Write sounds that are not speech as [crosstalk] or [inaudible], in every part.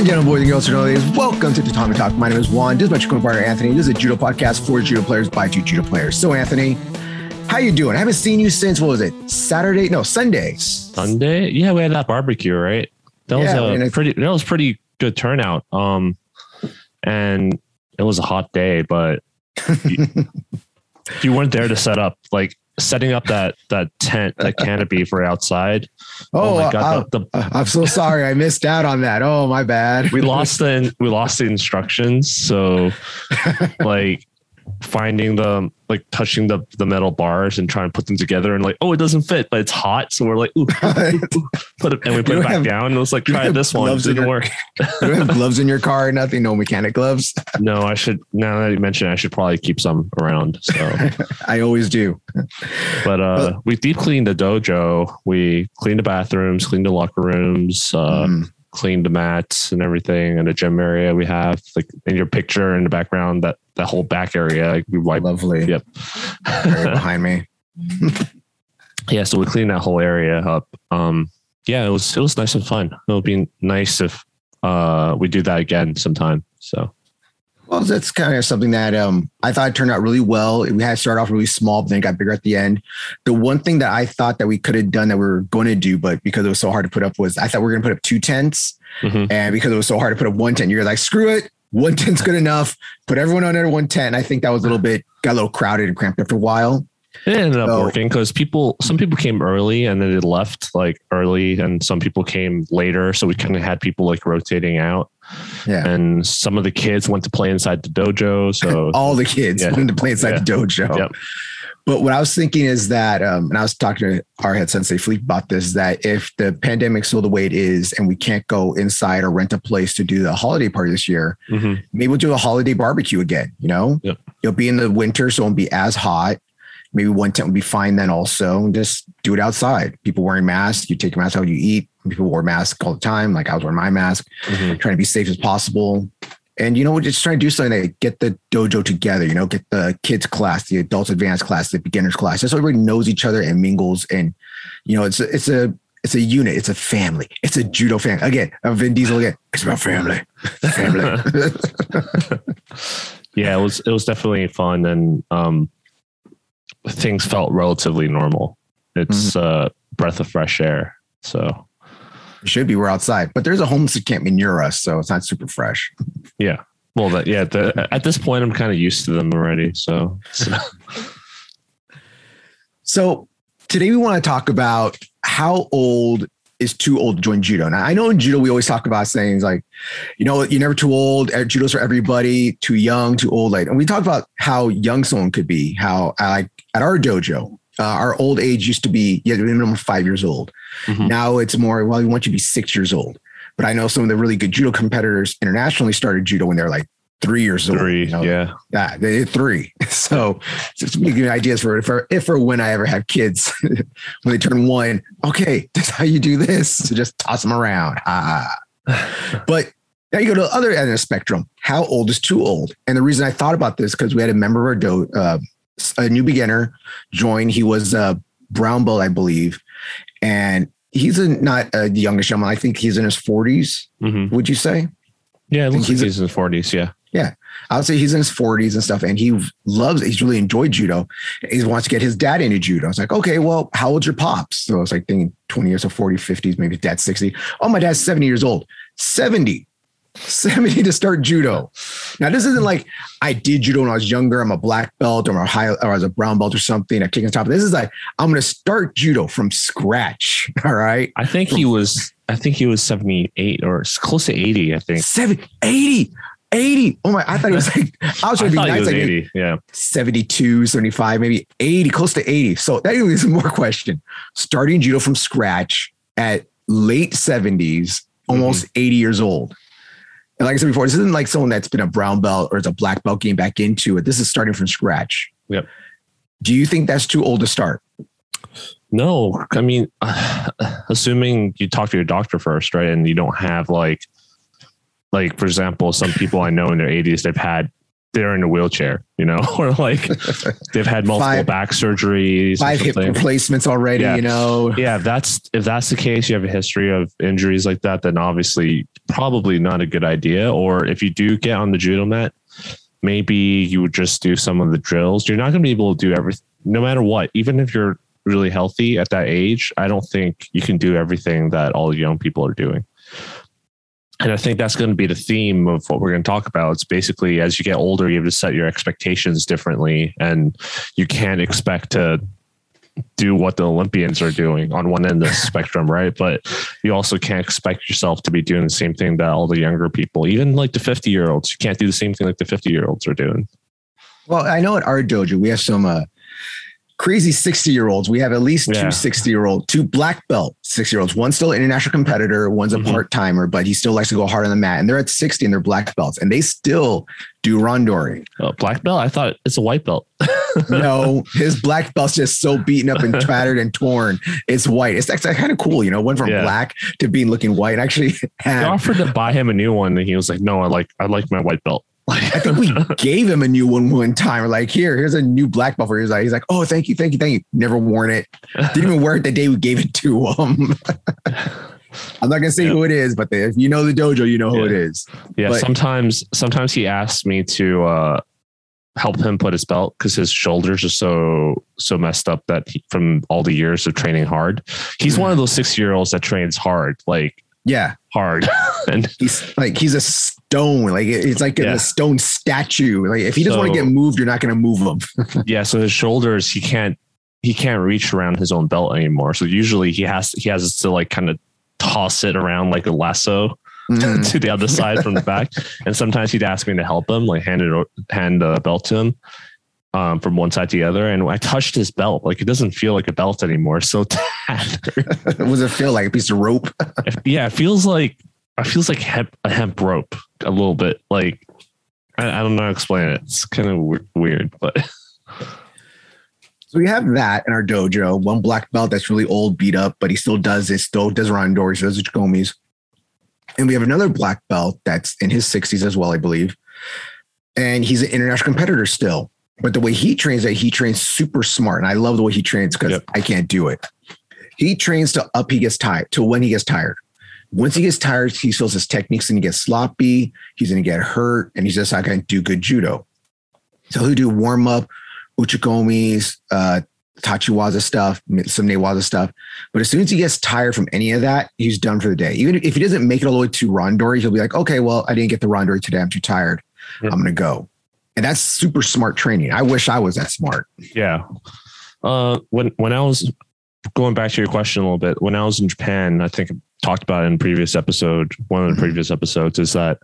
and gentlemen, boys and girls, and ladies, welcome to Tatami Talk. My name is Juan. This is my co partner Anthony. This is a judo podcast for judo players by two judo players. So, Anthony, how you doing? I haven't seen you since what was it? Saturday? No, Sunday. Sunday? Yeah, we had that barbecue, right? That Yeah, was a it's- pretty. That was pretty good turnout. Um, and it was a hot day, but you, [laughs] you weren't there to set up. Like setting up that that tent, that canopy for outside. Oh, my uh, god! the, the, uh, I'm so sorry. I missed out on that. Oh, my bad. we [laughs] lost the we lost the instructions. So [laughs] like finding the like touching the the metal bars and trying to put them together and like oh it doesn't fit but it's hot. So we're like ooh, [laughs] put it and we put it back have- down and it was like try this one. it didn't your- work. [laughs] you have gloves in your car, nothing, no mechanic gloves. no I should now that you mentioned I should probably keep some around so. [laughs] I always do. but uh we deep cleaned the dojo. We cleaned the bathrooms cleaned the locker rooms uh Mm. Cleaned the mats and everything and the gym area we have like in your picture in the background that that whole back area like we wiped Lovely. Yep. Right behind me. [laughs] yeah so we cleaned that whole area up um yeah it was it was nice and fun it would be nice if uh we do that again sometime so Well, that's kind of something that um, I thought turned out really well. We had to start off really small, but then it got bigger at the end. The one thing that I thought that we could have done that we were going to do, but because it was so hard to put up, was I thought we were going to put up two tents, Mhm. and because it was so hard to put up one tent, you're like, screw it, one tent's good enough. Put everyone under one tent. I think that was a little bit got a little crowded and cramped after a while. It ended up So- working because people some people came early and then they left like early and some people came later so we kind of had people like rotating out Yeah. and some of the kids went to play inside the dojo so [laughs] All the kids Yeah. wanted to play inside the dojo. Yep. But what I was thinking is that, um, and I was talking to our head sensei Philippe about this, that if the pandemic's still the way it is and we can't go inside or rent a place to do the holiday party this year, Mhm. maybe we'll do a holiday barbecue again. You know, Yep. it'll be in the winter, so it won't be as hot. Maybe one tent would be fine then also. And just do it outside. People wearing masks, you take your mask out, you eat. People wear masks all the time. Like I was wearing my mask Mhm. trying to be safe as possible. And you know, we're just trying to do something that get the dojo together, you know, get the kids class, the adults advanced class, the beginners class. Just so everybody knows each other and mingles. And you know, it's a, it's a it's a unit, it's a family, it's a judo family. Again, uh, Vin Diesel again. It's about family. Family. [laughs] yeah it was it was definitely fun and um things felt relatively normal it's uh breath of fresh air so It should be we're outside. But there's a homesick camp near us, so it's not super fresh. yeah well that yeah the, at this point i'm kind of used to them already so, so [laughs] So today we want to talk about how old is too old to join judo. Now I know in judo we always talk about things like, you know, you're never too old. eh, Judo's for everybody. Too young, too old. Like, and we talk about how young someone could be. How like at our dojo, uh, our old age used to be you had to be minimum five years old. Mhm. Now it's more well, we want you to be six years old. But I know some of the really good judo competitors internationally started judo when they're like three years old. three you know? yeah Yeah, they did three. [laughs] So just you ideas for if or, if or when I ever have kids, [laughs] when they turn one, okay, [laughs] this is how you do this. So just toss them around. Ah. But now you go to the other end of the spectrum. How old is too old? And the reason I thought about this because we had a member of our do uh, a new beginner join. He was a brown belt, I believe, and he's a, not a youngish gentleman. I think he's in his forties. hmm Would you say? yeah it looks like he's a- he's in his 40s yeah Yeah. I would say he's in his 40s and stuff, and he loves. He's really enjoyed judo. He wants to get his dad into judo. I was like, okay, well, how old's your pops? So I was like thinking 20 years or 40, 50s, maybe dad's 60. Oh, my dad's 70 years old. 70. 70 to start judo. Now, this isn't like I did judo when I was younger. I'm a black belt or I'm a high or I was a brown belt or something. I kick on top. This is like I'm gonna start judo from scratch. [laughs] All right. i think he was i think he was 78 or close to 80 i think Seven, 80. 80. Oh my, I thought it was like I was trying to be nice. like, 80 yeah 72, 75, maybe 80, close to 80. So that is more question. Starting judo from scratch at late 70s, mm-hmm. almost 80 years old. And like I said before, this isn't like someone that's been a brown belt or is a black belt getting back into it. This is starting from scratch. Yep. Do you think that's too old to start? No, I mean, [sighs] assuming you talk to your doctor first, right? And you don't have like, like for example, some people I know in their 80s, they've had they're in a wheelchair, you know, [laughs] or like [laughs] they've had multiple Five- back surgeries, Five hip replacements already, Yeah. you know. Yeah, if that's if that's the case, you have a history of injuries like that, then obviously probably not a good idea. Or if you do get on the judo mat, maybe you would just do some of the drills. You're not going to be able to do everything, no matter what. Even if you're really healthy at that age, I don't think you can do everything that all the young people are doing. And I think that's going to be the theme of what we're going to talk about. It's basically as you get older, you have to set your expectations differently, and you can't expect to do what the Olympians are doing on one end of the spectrum, right? But you also can't expect yourself to be doing the same thing that all the younger people, even like the 50 year olds, you can't do the same thing like the 50 year olds are doing. Well, I know at our dojo we have some uh, crazy 60 year olds. We have at least Yeah. two 60 year old, two black belt 60 year olds. One's still an international competitor, one's a Mhm. part timer, but he still likes to go hard on the mat. And they're at 60 and they're black belts and they still do randori. Uh, black belt? I thought it's a white belt. [laughs] no, his black belt's just so beaten up and tattered and torn. It's white. It's actually kind of cool, you know, went from Yeah. black to being looking white. And actually, I had, offered to buy him a new one, and he was like, "No, I like I like my white belt." I think we [laughs] gave him a new one one time. Like, here, here's a new black you. He's like, he's like, oh, thank you, thank you, thank you. Never worn it. Didn't even wear it the day we gave it to him. [laughs] I'm not gonna say Yeah. who it is, but if you know the dojo, you know who it Yeah. is. Yeah, But- sometimes sometimes he asks me to uh, help him put his belt because his shoulders are so so messed up that he, from all the years of training hard, he's one of those six year olds that trains hard, like Yeah, hard, [laughs] and he's like he's a stone. Like it's like Yeah. a stone statue. Like if he doesn't want to get moved, you're not gonna move him. [laughs] yeah. So his shoulders, he can't he can't reach around his own belt anymore. So usually he has he has to like kind of toss it around like a lasso Mhm. [laughs] to the other side from the back. And sometimes he'd ask me to help him, like hand it hand the belt to him um, from one side to the other. And I touched his belt, like it doesn't feel like a belt anymore. So [laughs] tattered. [laughs] what does it feel like? A piece of rope? [laughs] Yeah, it feels like it feels like hemp, a hemp rope a little bit. Like I, I don't know how to explain it. It's kind of w- weird, but So we have that in our dojo. One black belt that's really old, beat up, but he still does it. Still does randori, still does uchikomis. And we have another black belt that's in his 60s as well, I believe. And he's an international competitor still. But the way he trains, that he trains super smart. And I love the way he trains because Yep. I can't do it. He trains to up he gets tired, to when he gets tired. Once he gets tired, he feels his techniques and he gets sloppy. He's going to get hurt, and he's just not going to do good judo. So he'll do warm up, uchikomis, uh, tachiwaza stuff, some newaza stuff. But as soon as he gets tired from any of that, he's done for the day. Even if he doesn't make it all the way to randori, he'll be like, okay, well, I didn't get the randori today. I'm too tired. Yeah. I'm going to go. And that's super smart training. I wish I was that smart. yeah. Uh, when when I was going back to your question a little bit, when I was in Japan, I think I talked about it in previous episode, one of the Mhm. previous episodes, is that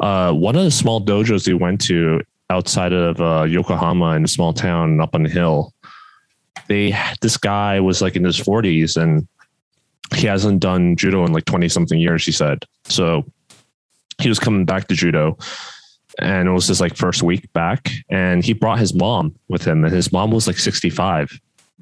uh, one of the small dojos we went to outside of uh, Yokohama in a small town up on the hill, they this guy was like in his forties and he hasn't done judo in like twenty something years. He said so. He was coming back to judo, and it was his like first week back, and he brought his mom with him, and his mom was like sixty five,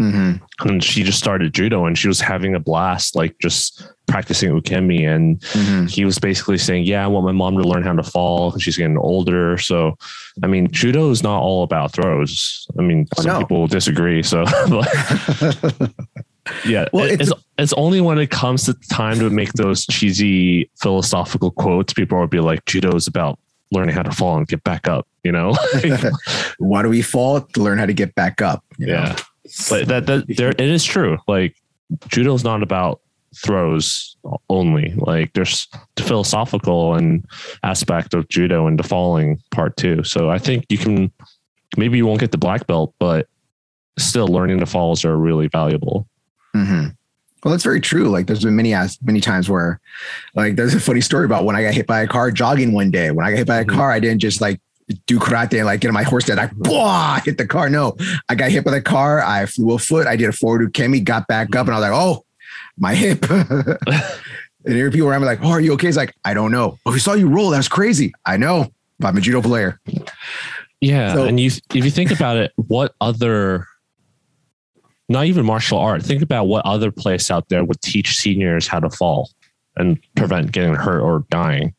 Mhm. and she just started judo, and she was having a blast, like just practicing ukemi, and Mhm. he was basically saying, "Yeah, I want my mom to learn how to fall. She's getting older." So, I mean, judo is not all about throws. I mean, Oh, some no. people disagree. So, [laughs] [laughs] yeah, Well, it- it's- it's, it's only when it comes to time to make those cheesy philosophical quotes, people will be like, "Judo is about learning how to fall and get back up." You know? [laughs] [laughs] Why do we fall? To learn how to get back up. you know? yeah, but that that there it is true. Like, judo is not about throws only. Like, there's the philosophical and aspect of judo and the falling part too. So I think you can maybe you won't get the black belt, but still learning the falls are really valuable. hmm Well, that's very true. Like, there's been many many times where, like, there's a funny story about when I got hit by a car jogging one day. When I got hit by a Mhm. car, I didn't just like do karate and like get on my horse that I blah, hit the car. No, I got hit by the car. I flew a foot. I did a forward ukemi, got back up, and I was like, oh, my hip. [laughs] and there are people around me like, oh, are you okay? It's like, I don't know. Oh, we saw you roll. That was crazy. I know. But I'm a judo player. Yeah, So- and you if you think about it, what other not even martial art, think about what other place out there would teach seniors how to fall and prevent getting hurt or dying.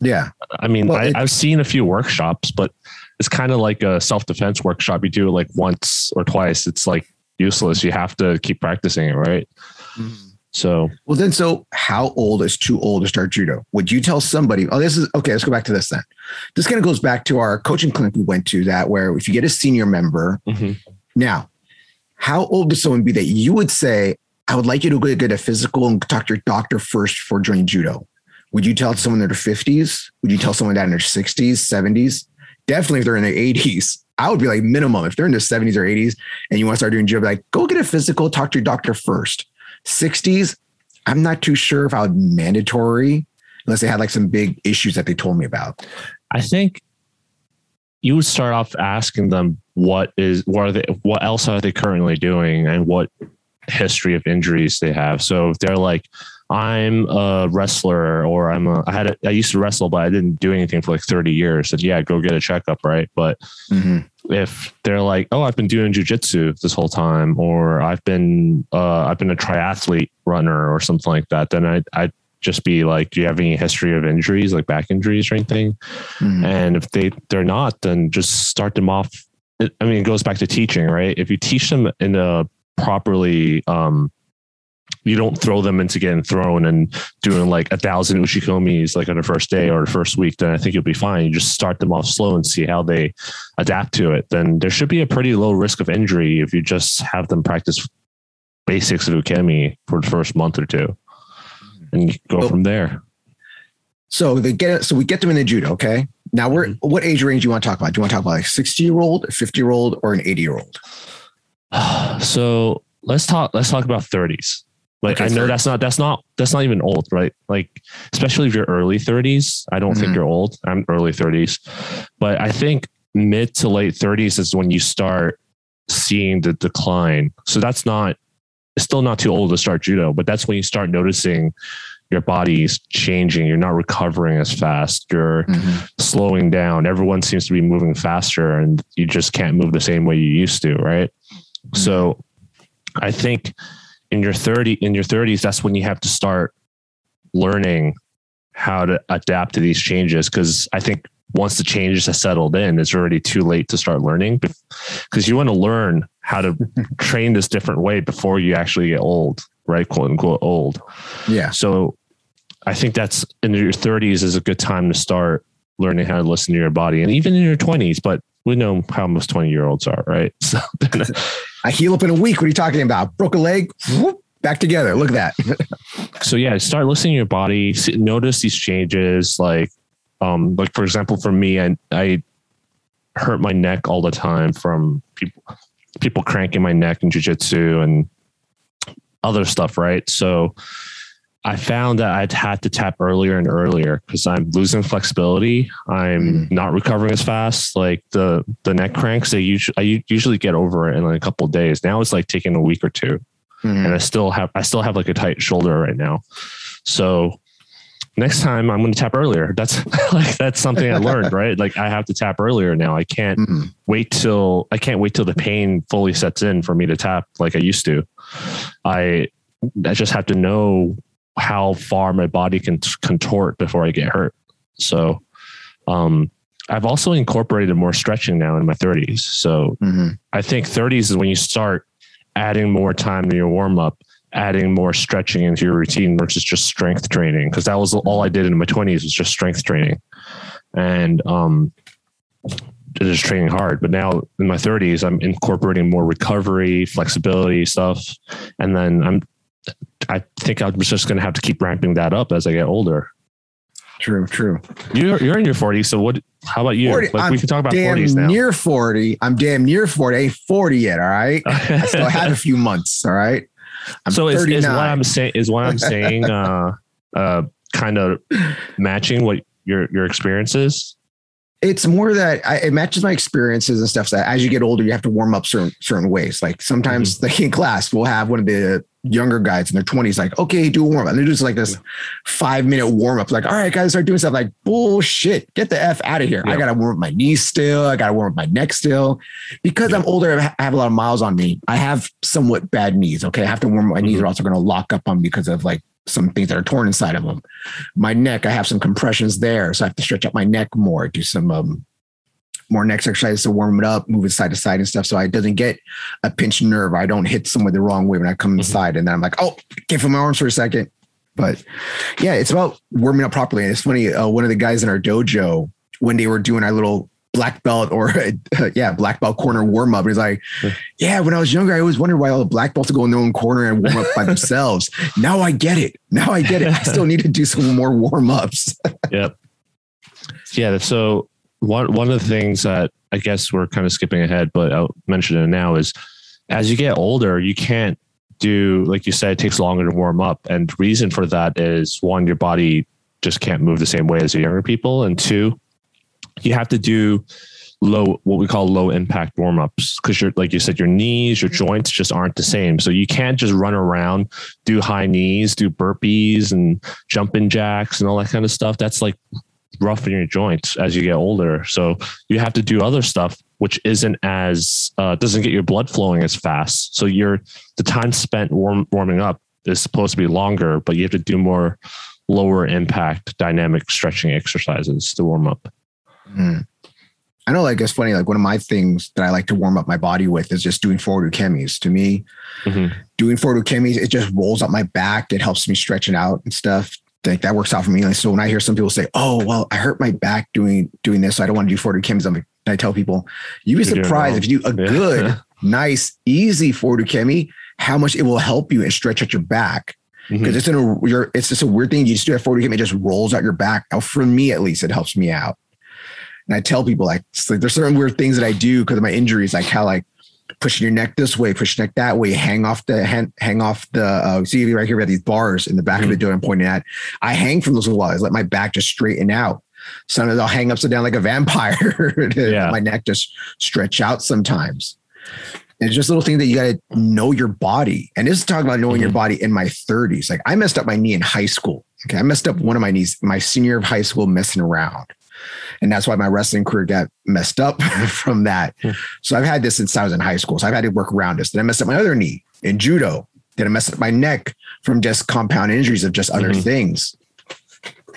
Yeah. I mean, Well, I, I've seen a few workshops, but it's kind of like a self defense workshop. You do it like once or twice. It's like useless. You have to keep practicing it, right? Mm-hmm. So, well, then, so how old is too old to start judo? Would you tell somebody, oh, this is okay, let's go back to this then. This kind of goes back to our coaching clinic we went to that where if you get a senior member, mm-hmm. now, how old does someone be that you would say, I would like you to go get a physical and talk to your doctor first before joining judo? Would you tell someone in their 50s? Would you tell someone that in their 60s, 70s? Definitely if they're in their 80s. I would be like minimum if they're in their 70s or 80s and you want to start doing judo, like go get a physical, talk to your doctor first 60s, I'm not too sure if I would mandatory unless they had like some big issues that they told me about. I think you would start off asking them what is what are they what else are they currently doing and what history of injuries they have. So if they're like, I'm a wrestler or I'm a I had a, I used to wrestle, but I didn't do anything for like 30 years, and yeah, go get a checkup, right? But mm-hmm if they're like, oh, I've been doing jujitsu this whole time, or I've been uh, I've been a triathlete runner or something like that, then I I just be like, do you have any history of injuries, like back injuries or anything? Mm-hmm. And if they they're not, then just start them off. I mean, it goes back to teaching, right? If you teach them in a properly um, you don't throw them into getting thrown and doing like a thousand uchikomis like on the first day or the first week, then I think you'll be fine. You just start them off slow and see how they adapt to it. Then there should be a pretty low risk of injury if you just have them practice basics of ukemi for the first month or two and go from there. So they get so we get them in the judo. Okay. Now we're mm-hmm. what age range do you want to talk about? Do you want to talk about a 60 year old, a 50 year old, or an 80 year old? [sighs] So let's talk let's talk about 30s. Like okay, I know that's not that's not that's not even old, right? Like especially if you're early 30s. I don't mm-hmm. think you're old. I'm early 30s. But I think mid to late 30s is when you start seeing the decline. So that's not it's still not too old to start judo, but that's when you start noticing your body's changing. You're not recovering as fast. You're mm-hmm. slowing down. Everyone seems to be moving faster and you just can't move the same way you used to, right? Mm-hmm. So I think in your 30 in your 30s that's when you have to start learning how to adapt to these changes because i think once the changes have settled in it's already too late to start learning because you want to learn how to [laughs] train this different way before you actually get old right quote unquote old yeah so i think that's in your 30s is a good time to start learning how to listen to your body and even in your 20s but we know how most 20 year olds are right [laughs] so [laughs] I heal up in a week. What are you talking about? Broke a leg, whoop, back together. Look at that. [laughs] so yeah, start listening to your body. Notice these changes. Like, um, like for example, for me, I, I hurt my neck all the time from people people cranking my neck in jujitsu and other stuff, right? So I found that I'd had to tap earlier and earlier because I'm losing flexibility. I'm mm. not recovering as fast. Like the the neck cranks, they usually I usually get over it in like a couple of days. Now it's like taking a week or 2 mm. and I still have I still have like a tight shoulder right now. So next time I'm going to tap earlier. That's [laughs] like that's something I learned, [laughs] right? Like I have to tap earlier now. I can't mm. wait till I can't wait till the pain fully sets in for me to tap like I used to. I I just have to know how far my body can contort before I get hurt. So, um, I've also incorporated more stretching now in my 30s. So mm-hmm. I think 30s is when you start adding more time to your warm up, adding more stretching into your routine versus just strength training. Cause that was all I did in my 20s was just strength training. And um, just training hard. But now in my 30s, I'm incorporating more recovery, flexibility stuff. And then I'm I think I'm just going to have to keep ramping that up as I get older. True, true. You're you're in your 40s, so what? How about you? 40, like we can talk about damn 40s now. Near 40. I'm damn near 40. I ain't 40 yet. All right. [laughs] I still have a few months. All right. I'm so is, is, what I'm saying is what I'm saying uh uh kind of matching what your your experiences it's more that I, it matches my experiences and stuff. So that as you get older, you have to warm up certain certain ways. Like sometimes, mm-hmm. like in class, we'll have one of the younger guys in their twenties, like, okay, do a warm up. And they do just like this five minute warm up. Like, all right, guys, start doing stuff. Like, bullshit, get the f out of here. I gotta warm up my knees still. I gotta warm up my neck still, because I'm older. I have a lot of miles on me. I have somewhat bad knees. Okay, I have to warm up my mm-hmm. knees. Are also going to lock up on me because of like some things that are torn inside of them. My neck, I have some compressions there, so I have to stretch out my neck more, do some um, more neck exercises to warm it up, move it side to side and stuff. So I doesn't get a pinched nerve. I don't hit someone the wrong way when I come Mhm. inside. And then I'm like, oh, give him my arms for a second. But yeah, it's about warming up properly. And it's funny. Uh, one of the guys in our dojo, when they were doing our little black belt or [laughs] yeah, black belt corner warm up, he's like, Yeah. yeah, when I was younger, I always wondered why all the black belts would go in their own corner and warm up by [laughs] themselves. Now I get it. Now I get it. I still need to do some more warm ups. [laughs] Yep. Yeah. So one one of the things that I guess we're kind of skipping ahead, but I'll mention it now is as you get older, you can't do like you said, it takes longer to warm up. And reason for that is one, your body just can't move the same way as the younger people. And two, you have to do low what we call low impact warm ups because you're like you said your knees your joints just aren't the same. So you can't just run around do high knees do burpees and jumping jacks and all that kind of stuff. That's like roughing your joints as you get older. So you have to do other stuff which isn't as uh, doesn't get your blood flowing as fast. So your the time spent warm, warming up is supposed to be longer but you have to do more lower impact dynamic stretching exercises to warm up Mm. I know, like it's funny. Like one of my things that I like to warm up my body with is just doing forward ukemis. To me, Mhm. doing forward ukemis, it just rolls up my back. It helps me stretch it out and stuff. Like that works out for me. Like, so when I hear some people say, "Oh, well, I hurt my back doing doing this, so I don't want to do forward ukemis," I'm like, I tell people, you'd be You're surprised if you do a Yeah. good, [laughs] nice, easy forward ukemi, how much it will help you and stretch out your back because it's in a it's just a weird thing. You just do a forward kick, it just rolls out your back. Now, for me at least, it helps me out. And I tell people like, like there's certain weird things that I do because of my injuries, like how like pushing your neck this way, push your neck that way, hang off the hang, hang off the uh, see right here we have these bars in the back of the door I'm pointing at. I hang from those. I let my back just straighten out. Sometimes I'll hang upside down like a vampire. [laughs] Yeah. my neck just stretch out sometimes. And it's just a little things that you got to know your body. And this is talking about knowing your Mhm. body in my 30s. Like I messed up my knee in high school. Okay. I messed up one of my knees my senior of high school messing around. And that's why my wrestling career got messed up [laughs] from that. Hmm. So I've had this since I was in high school. So I've had to work around this. Then I messed up my other knee in judo. Then I messed up my neck from just compound injuries of just other Mhm. things.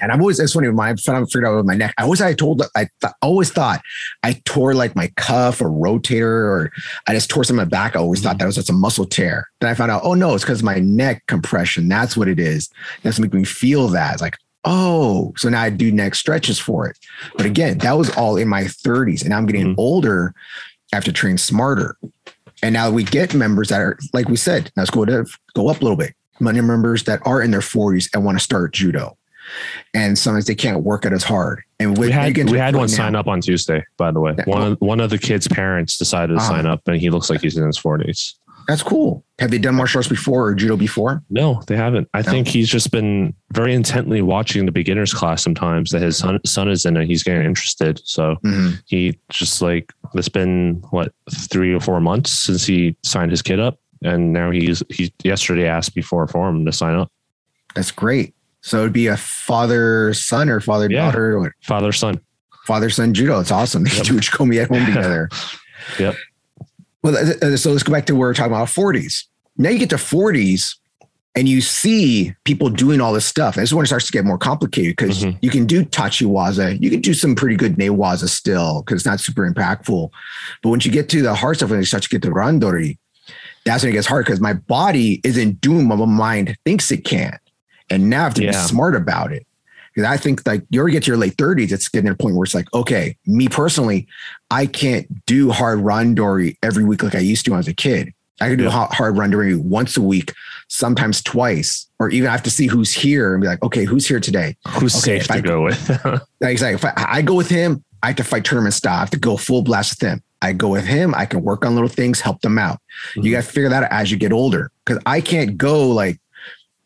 And I've always, it's funny, when I figured out with my neck, I always, I told, I th- always thought I tore like my cuff or rotator, or I just tore some of my back. I always thought that was just a muscle tear. Then I found out, oh no, it's because my neck compression. That's what it is. That's making me feel that. It's like, oh, so now I do neck stretches for it. But again, that was all in my 30s, and I'm getting Mhm. older. I have to train smarter. And now we get members that are, like we said, now let's go to go up a little bit. Money members that are in their 40s and want to start judo. And sometimes they can't work it as hard. And we had we had one now- sign up on Tuesday, by the way. One of one of the kids' parents decided to Uh-huh. sign up, and he looks like he's in his forties. That's cool. Have they done martial arts before or judo before? No, they haven't. I No. think he's just been very intently watching the beginners class sometimes that his son, son is in, and he's getting interested. So Mhm. he just like it's been what three or four months since he signed his kid up, and now he's he yesterday asked me for him to sign up. That's great. So it'd be a father son or father daughter or Father son. father son judo. It's awesome. [laughs] They Yep. do Uchikomi at home together. [laughs] Yep. Well, so let's go back to where we're talking about 40s. Now you get to 40s and you see people doing all this stuff. And this is when it starts to get more complicated because Mhm. you can do Tachiwaza. You can do some pretty good Newaza still because it's not super impactful. But once you get to the hard stuff and you start to get to Randori, that's when it gets hard because my body isn't doing what my mind thinks it can. And now I have to be smart about it. Because I think like you already get to your late 30s, it's getting to a point where it's like, okay, me personally, I can't do hard randori every week like I used to when I was a kid. I can do Yeah. ha- hard randori once a week, sometimes twice, or even I have to see who's here and be like, okay, who's here today? Who's Okay, safe to I- go with? [laughs] exactly. if I, I go with him, I have to fight tournament style. I have to go full blast with him. I go with him, I can work on little things, help them out. You Mhm. got to figure that out as you get older because I can't go like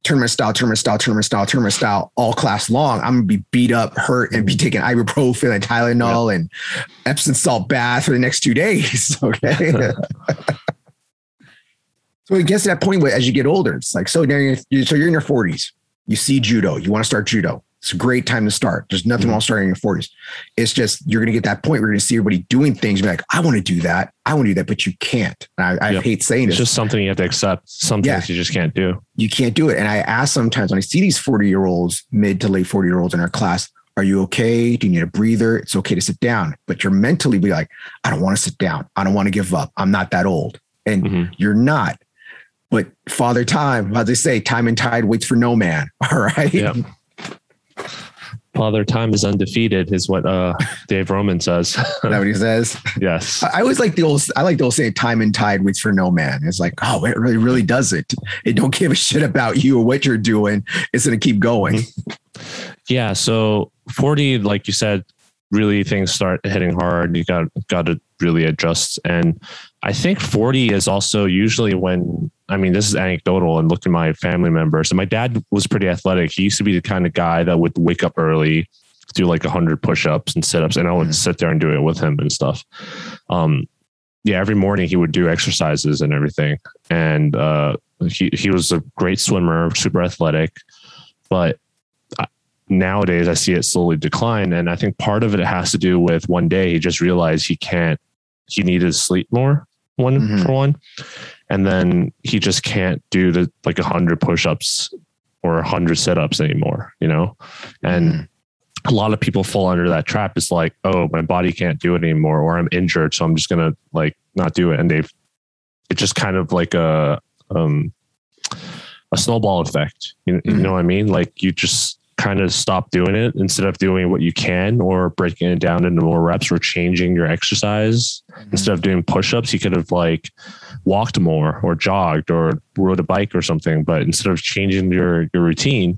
tournament style, tournament style, tournament style, tournament style all class long. I'm gonna be beat up, hurt, and be mm. taking ibuprofen and Tylenol and Epsom salt bath for the next two days. [laughs] Okay. [laughs] so it gets to that point where as you get older, it's like so now you're you- so you're in your 40s. You see judo, you want to start judo. It's a great time to start. There's nothing Mhm. wrong starting in your 40s. It's just you're gonna get that point where you're gonna see everybody doing things. You're like, I want to do that. I want to do that, but you can't. And I, I hate saying It's this just something you have to accept. Some Yeah. things you just can't do. you can't do it. And I ask sometimes when I see these 40 year olds, mid to late 40 year olds in our class, Are you okay? Do you need a breather? It's okay to sit down, but you're mentally be like, I don't want to sit down. I don't want to give up. I'm not that old. And Mhm. you're not. But Father Time, how they say, time and tide waits for no man. [laughs] All right. Yeah. Father Time is undefeated, is what uh, Dave Roman says. [laughs] Is that what he says? yes. I I always like the old. I like the old saying, "Time and tide waits for no man." It's like, oh, it really, really does it. It don't give a shit about you or what you're doing. It's gonna keep going. Yeah. So 40, like you said, really things start hitting hard. You got got to really adjust. And I think 40 is also usually when I mean, this is anecdotal and look at my family members. And my dad was pretty athletic. He used to be the kind of guy that would wake up early, do like a 100 push-ups and sit-ups, and I would Mhm. sit there and do it with him and stuff. Um, yeah, every morning he would do exercises and everything. And uh, he he was a great swimmer, super athletic, but nowadays I see it slowly decline. And I think part of it has to do with one day he just realized he can't, he needed to sleep more, one Mhm. for one. And then he just can't do the like a hundred push-ups or a hundred sit-ups anymore, you know? And Mhm. a lot of people fall under that trap. It's like, oh, my body can't do it anymore, or I'm injured, so I'm just gonna like not do it. And they've it's just kind of like a um a snowball effect. You, you Mhm. know what I mean? Like you just kind of stop doing it instead of doing what you can or breaking it down into more reps or changing your exercise. Instead of doing push-ups, you could have like walked more or jogged or rode a bike or something. But instead of changing your your routine,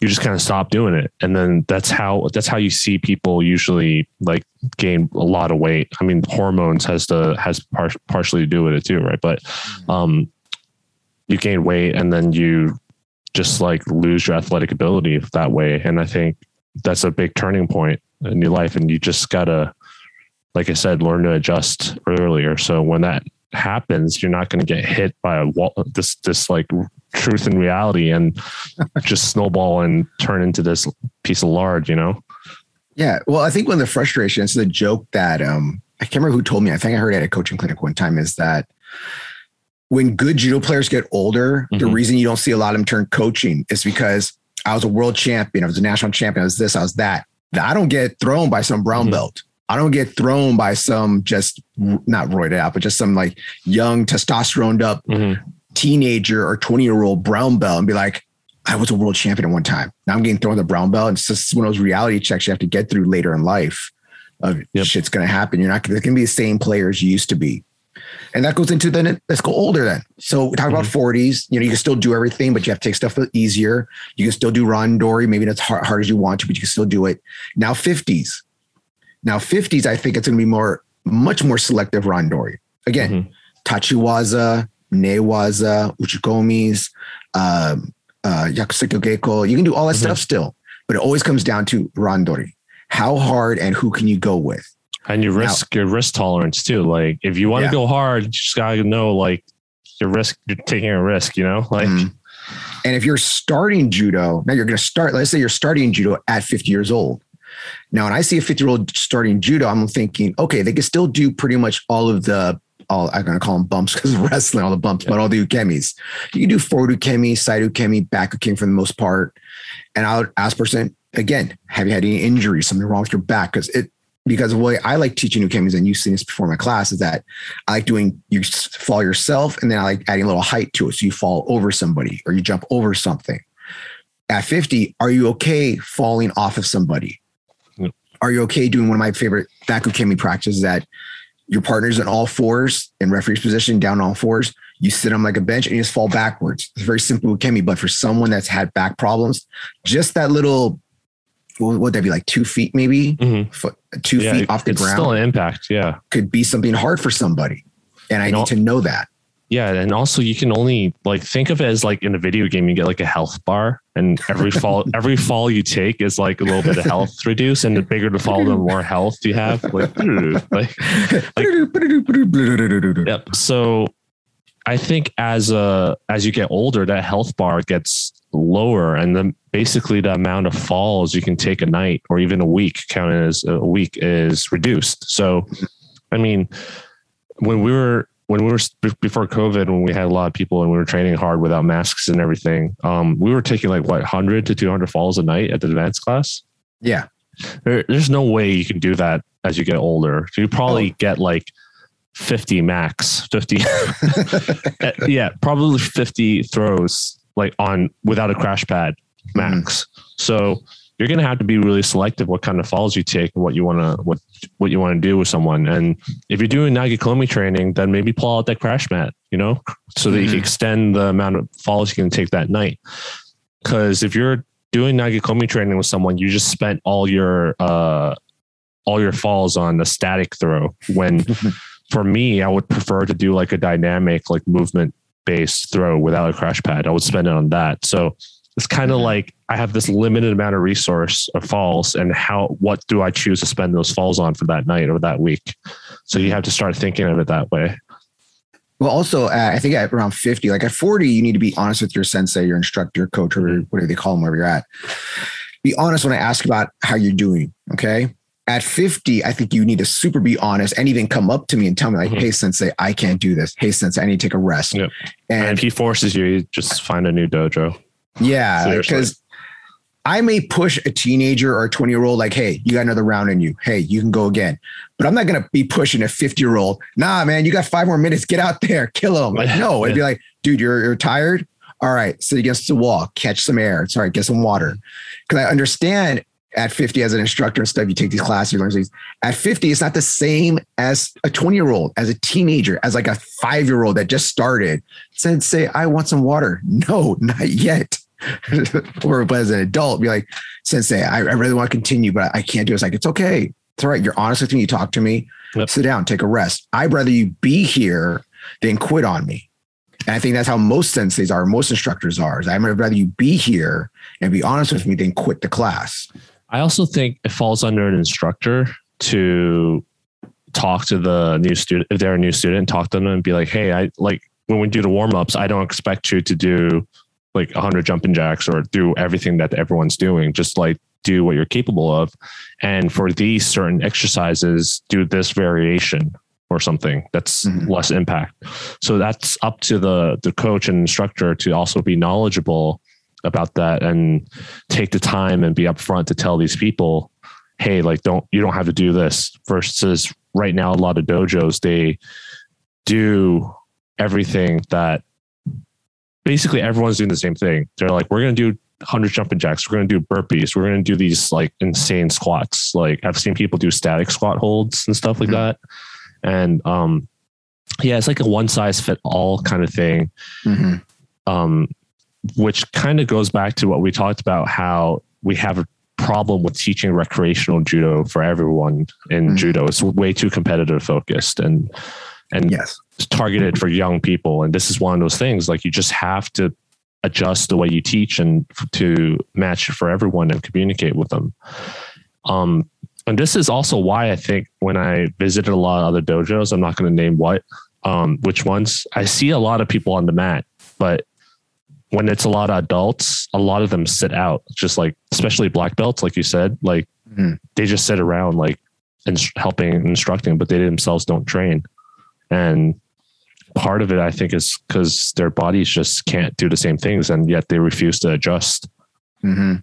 you just kind of stop doing it. And then that's how that's how you see people usually like gain a lot of weight. I mean, hormones has to has par- partially to do with it too, right? But um you gain weight and then you just like lose your athletic ability that way. And I think that's a big turning point in your life. And you just gotta, like I said, learn to adjust earlier. So when that happens, you're not going to get hit by a wall, this, this like truth and reality and [laughs] just snowball and turn into this piece of lard, you know? Yeah. Well, I think one of the frustrations, the joke that um, I can't remember who told me. I think I heard it at a coaching clinic one time is that when good judo players get older, the Mhm. reason you don't see a lot of them turn coaching is because I was a world champion, I was a national champion, I was this, I was that. I don't get thrown by some brown Mhm. belt. I don't get thrown by some just not roided out, but just some like young testosterone up mm-hmm. teenager or 20 year old brown belt and be like, I was a world champion at one time. Now I'm getting thrown the brown belt. And it's just one of those reality checks you have to get through later in life of Yep. shit's going to happen. You're not going to be the same players you used to be. And that goes into then let's go older then. So we talk about mm-hmm. 40s, you know, you can still do everything, but you have to take stuff easier. You can still do randori. Maybe not as hard, hard as you want to, but you can still do it. Now 50s. Now 50s, I think it's going to be more, much more selective randori. Again, Mhm. Tachiwaza, Newaza, Uchikomis, um, uh, Yakusoku Geiko. You can do all that Mhm. stuff still, but it always comes down to randori. How hard and who can you go with? And your risk, your risk tolerance too. Like if you want to Yeah. go hard, you just gotta know like your risk, you're taking a risk, you know? Like Mhm. And if you're starting judo, now you're going to start, let's say you're starting judo at 50 years old. Now, when I see a 50 year old starting judo, I'm thinking, okay, they can still do pretty much all of the, all I'm going to call them bumps because [laughs] wrestling, all the bumps, but all the ukemis. You can do forward ukemi, side ukemi, back ukemi for the most part. And I would ask person again, have you had any injuries, something wrong with your back? Because it, because the way I like teaching ukemis, and you've seen this before in my class, is that I like doing you fall yourself, and then I like adding a little height to it, so you fall over somebody or you jump over something. At 50, are you okay falling off of somebody? Are you okay doing one of my favorite Bakukemi practices that your partner's in all fours in referee's position, down all fours? You sit on like a bench and you just fall backwards. It's very simple ukemi, but for someone that's had back problems, just that little, what would that be like two feet maybe? Mhm. Foot, two yeah, feet off the it's ground still an impact. Yeah. could be something hard for somebody. And I You know- need to know that. Yeah, and also you can only like think of it as like in a video game, you get like a health bar, and every fall, [laughs] every fall you take is like a little bit of health reduce, and the bigger the fall, the more health you have. Like, like [laughs] Yep. So I think as a as you get older, that health bar gets lower, and then basically the amount of falls you can take a night or even a week, counted as a week, is reduced. So, I mean, when we were when we were before COVID, when we had a lot of people and we were training hard without masks and everything, um, we were taking like what hundred to two hundred falls a night at the advanced class. Yeah. There, there's no way you can do that as you get older. You probably oh. get like 50 max, 50. [laughs] yeah, probably 50 throws like on without a crash pad max. Mm-hmm. So you're going to have to be really selective what kind of falls you take and what you want to what what you want to do with someone. And if you're doing Nagekomi training, then maybe pull out that crash mat, you know, so that mm-hmm. you can extend the amount of falls you can take that night. Because if you're doing Nagekomi training with someone, you just spent all your uh, all your falls on the static throw. When [laughs] for me, I would prefer to do like a dynamic, like movement based throw without a crash pad. I would spend it on that. So it's kind of mm-hmm. like I have this limited amount of resource of falls, and how what do I choose to spend those falls on for that night or that week? So you have to start thinking of it that way. Well, also, uh, I think at around 50, like at 40, you need to be honest with your sensei, your instructor, coach, or mm-hmm. whatever they call them, wherever you're at. Be honest when I ask about how you're doing. Okay. At 50, I think you need to super be honest and even come up to me and tell me, like, mm-hmm. hey, sensei, I can't do this. Hey, sensei, I need to take a rest. Yep. And, and if he forces you, you just find a new dojo. Yeah, because I may push a teenager or a 20 year old, like, hey, you got another round in you. Hey, you can go again. But I'm not going to be pushing a 50 year old. Nah, man, you got five more minutes. Get out there, [laughs] kill him. Like, no, it'd be like, dude, you're, you're tired. All right, sit against the wall, catch some air. Sorry, get some water. Because I understand at 50 as an instructor and stuff, you take these classes, you learn these. At 50, it's not the same as a 20 year old, as a teenager, as like a five year old that just started. Said, say, I want some water. [laughs] No, not yet. [laughs] or but as an adult, be like, Sensei, I, I really want to continue, but I can't do it. It's like, it's okay. It's all right. You're honest with me. You talk to me. Yep. Sit down, take a rest. I'd rather you be here than quit on me. And I think that's how most senseis are, most instructors are. Is I'd rather you be here and be honest with me than quit the class. I also think it falls under an instructor to talk to the new student if they're a new student, talk to them and be like, hey, I like when we do the warm ups, I don't expect you to do like 100 jumping jacks or do everything that everyone's doing. Just like do what you're capable of. And for these certain exercises do this variation or something that's mm-hmm. less impact. So that's up to the the coach and instructor to also be knowledgeable about that and take the time and be upfront to tell these people hey like don't you don't have to do this. Versus right now a lot of dojos they do everything that basically everyone's doing the same thing. They're like, we're going to do 100 jumping jacks. We're going to do burpees. We're going to do these like insane squats. Like I've seen people do static squat holds and stuff like mm-hmm. that. And um, yeah, it's like a one size fit all kind of thing. Mm-hmm. Um, which kind of goes back to what we talked about how we have a problem with teaching recreational judo for everyone in mm-hmm. judo. It's way too competitive focused and and yes targeted for young people. And this is one of those things like you just have to adjust the way you teach and to match for everyone and communicate with them. Um, and this is also why I think when I visited a lot of other dojos, I'm not going to name what, um, which ones, I see a lot of people on the mat, but when it's a lot of adults, a lot of them sit out, just like, especially black belts, like you said, like mm-hmm. they just sit around, like, and helping instructing, but they themselves don't train. And part of it, I think, is because their bodies just can't do the same things, and yet they refuse to adjust. Mm-hmm.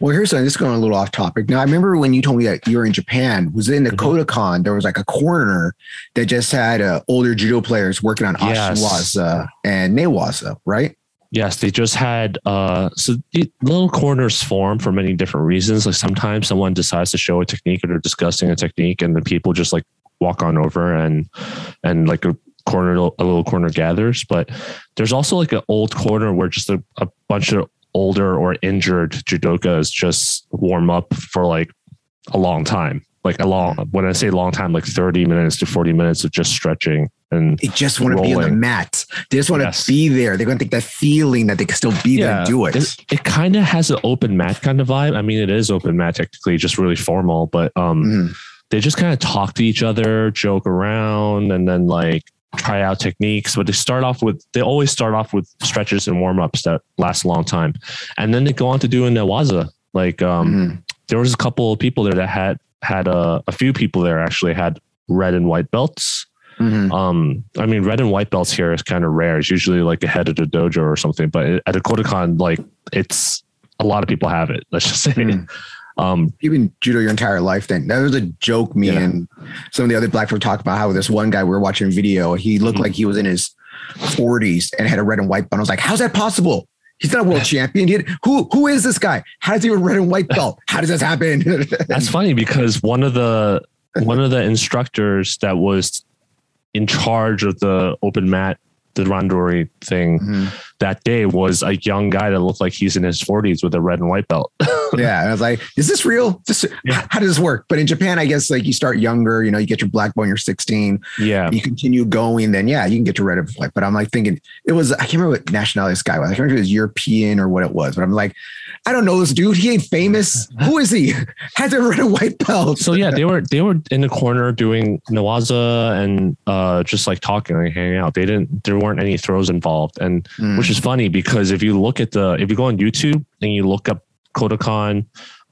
Well, here's something. This is going a little off topic. Now, I remember when you told me that you were in Japan. Was in the mm-hmm. Kodokan? There was like a corner that just had uh, older judo players working on yes. Ashiwaza and Newaza, right? Yes, they just had uh so little corners form for many different reasons. Like sometimes someone decides to show a technique or they're discussing a technique and the people just like walk on over and and like a corner, a little corner gathers. But there's also like an old corner where just a, a bunch of older or injured judokas just warm up for like a long time. Like a long, when I say long time, like 30 minutes to 40 minutes of just stretching and they just want rolling. to be on the mat. They just want yes. to be there. They're going to take that feeling that they can still be yeah, there and do it. It, it kind of has an open mat kind of vibe. I mean, it is open mat technically, just really formal, but um, mm-hmm. they just kind of talk to each other, joke around, and then like try out techniques, but they start off with they always start off with stretches and warm ups that last a long time, and then they go on to do a waza. Like um, mm-hmm. there was a couple of people there that had had a, a few people there actually had red and white belts. Mm-hmm. Um, I mean, red and white belts here is kind of rare. It's usually like a head of the dojo or something, but at a Kodokan, like it's a lot of people have it. Let's just say. Mm-hmm. [laughs] Um, You've been judo your entire life. Then that was a joke. Me Yeah. and some of the other black folk talked about how this one guy we were watching video. He looked Mhm. like he was in his 40s and had a red and white belt. I was like, how's that possible? He's not a world [laughs] champion. He who who is this guy? How does he have a red and white belt? How does this happen? [laughs] that's funny because one of the one of the instructors that was in charge of the open mat, the randori thing Mhm. that day was a young guy that looked like he's in his 40s with a red and white belt. [laughs] yeah, and I was like, is this real? This, Yeah. How does this work? But in Japan, I guess like you start younger. You know, you get your black belt when you're 16. yeah. you continue going, then yeah, you can get to red and white. But I'm like thinking it was I can't remember what nationality this guy was. I can't remember if it was European or what it was. But I'm like, I don't know this dude. He ain't famous. Who is he? Has a red a white belt. So yeah, they were they were in the corner doing newaza and uh just like talking, like hanging out. They didn't there weren't any throws involved. And Mm. which is funny because if you look at the if you go on YouTube and you look up Kodokan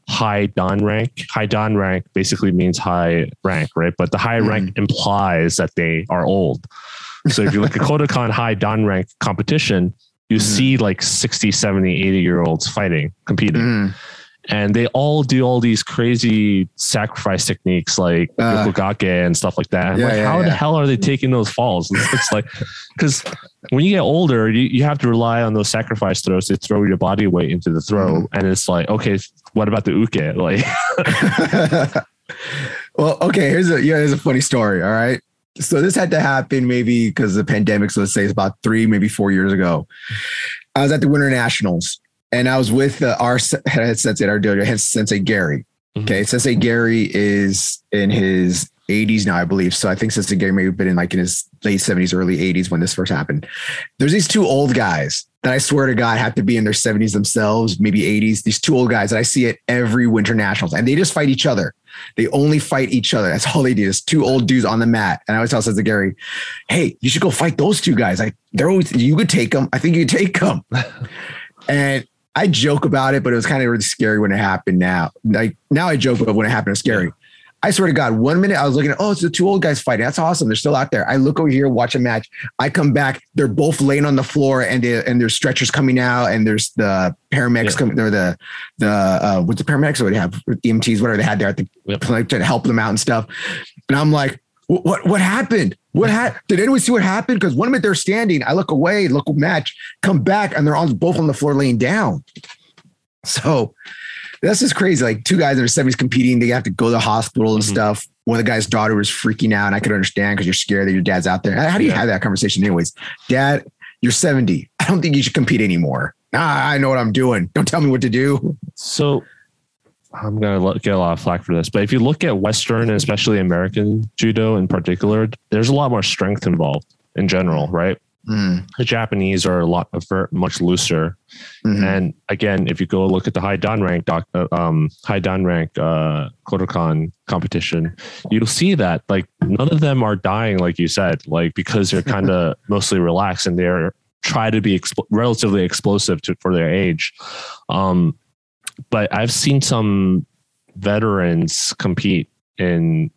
high dan rank, high dan rank basically means high rank, right? But the high rank implies that they are old. So if you look at Kodokan high dan rank competition, you Mhm. see like 60, 70, 80 year olds fighting, competing Mm. and they all do all these crazy sacrifice techniques like Uh, yokogake and stuff like that. Yeah, like, yeah, how the hell are they taking those falls? It's, like [laughs] because when you get older, you, you have to rely on those sacrifice throws to throw your body weight into the throw, Mm-hmm. and it's like, okay, what about the uke? Like, [laughs] [laughs] well, okay. Here's a yeah. Here's a funny story. All right. So this had to happen maybe because of the pandemic. So let's say it's about three, maybe four years ago. I was at the Winter Nationals, and I was with uh, our head sensei, our dojo head sensei Gary. Okay, Sensei Gary is in his 80s now, I believe. So I think Sensei Gary may have been in like in his late 70s, early 80s when this first happened. There's these two old guys that I swear to God have to be in their 70s themselves, maybe 80s. These two old guys that I see at every Winter Nationals, and they just fight each other. They only fight each other. That's all they do. Is two old dudes on the mat. And I always tell Sensei Gary, "Hey, you should go fight those two guys. Like they're always you could take them. I think you could take them." [laughs] and I joke about it, but it was kind of really scary when it happened. Now, like now, I joke about when it happened. It's scary. I swear to God, one minute I was looking at, oh, it's the two old guys fighting. That's awesome. They're still out there. I look over here, watch a match. I come back, they're both laying on the floor, and they, and there's stretchers coming out, and there's the paramedics Yeah. coming. Or the the uh, what's the paramedics? What they have EMTs, whatever they had there at the Yep. like to help them out and stuff. And I'm like, what what, happened? What ha- did anyone see what happened? Because one minute they're standing, I look away, look match, come back, and they're all both on the floor laying down. So that's just crazy. Like two guys in their 70s competing, they have to go to the hospital and Mhm. stuff. One of the guy's daughter was freaking out, and I could understand because you're scared that your dad's out there. How do you Yeah. have that conversation, anyways? Dad, you're 70. [laughs] I don't think you should compete anymore. Ah, I know what I'm doing. Don't tell me what to do. So I'm gonna get a lot of flack for this, but if you look at Western and especially American judo in particular, there's a lot more strength involved in general, right? Mm, The Japanese are a lot much looser, mhm. and again, if you go look at the high dan rank doc, uh, um, high dan rank uh, Kodokan competition, you'll see that like none of them are dying, like you said, like because they're [laughs] kind of mostly relaxed and they're try to be expl- relatively explosive to, for their age. Um, but I've seen some veterans compete in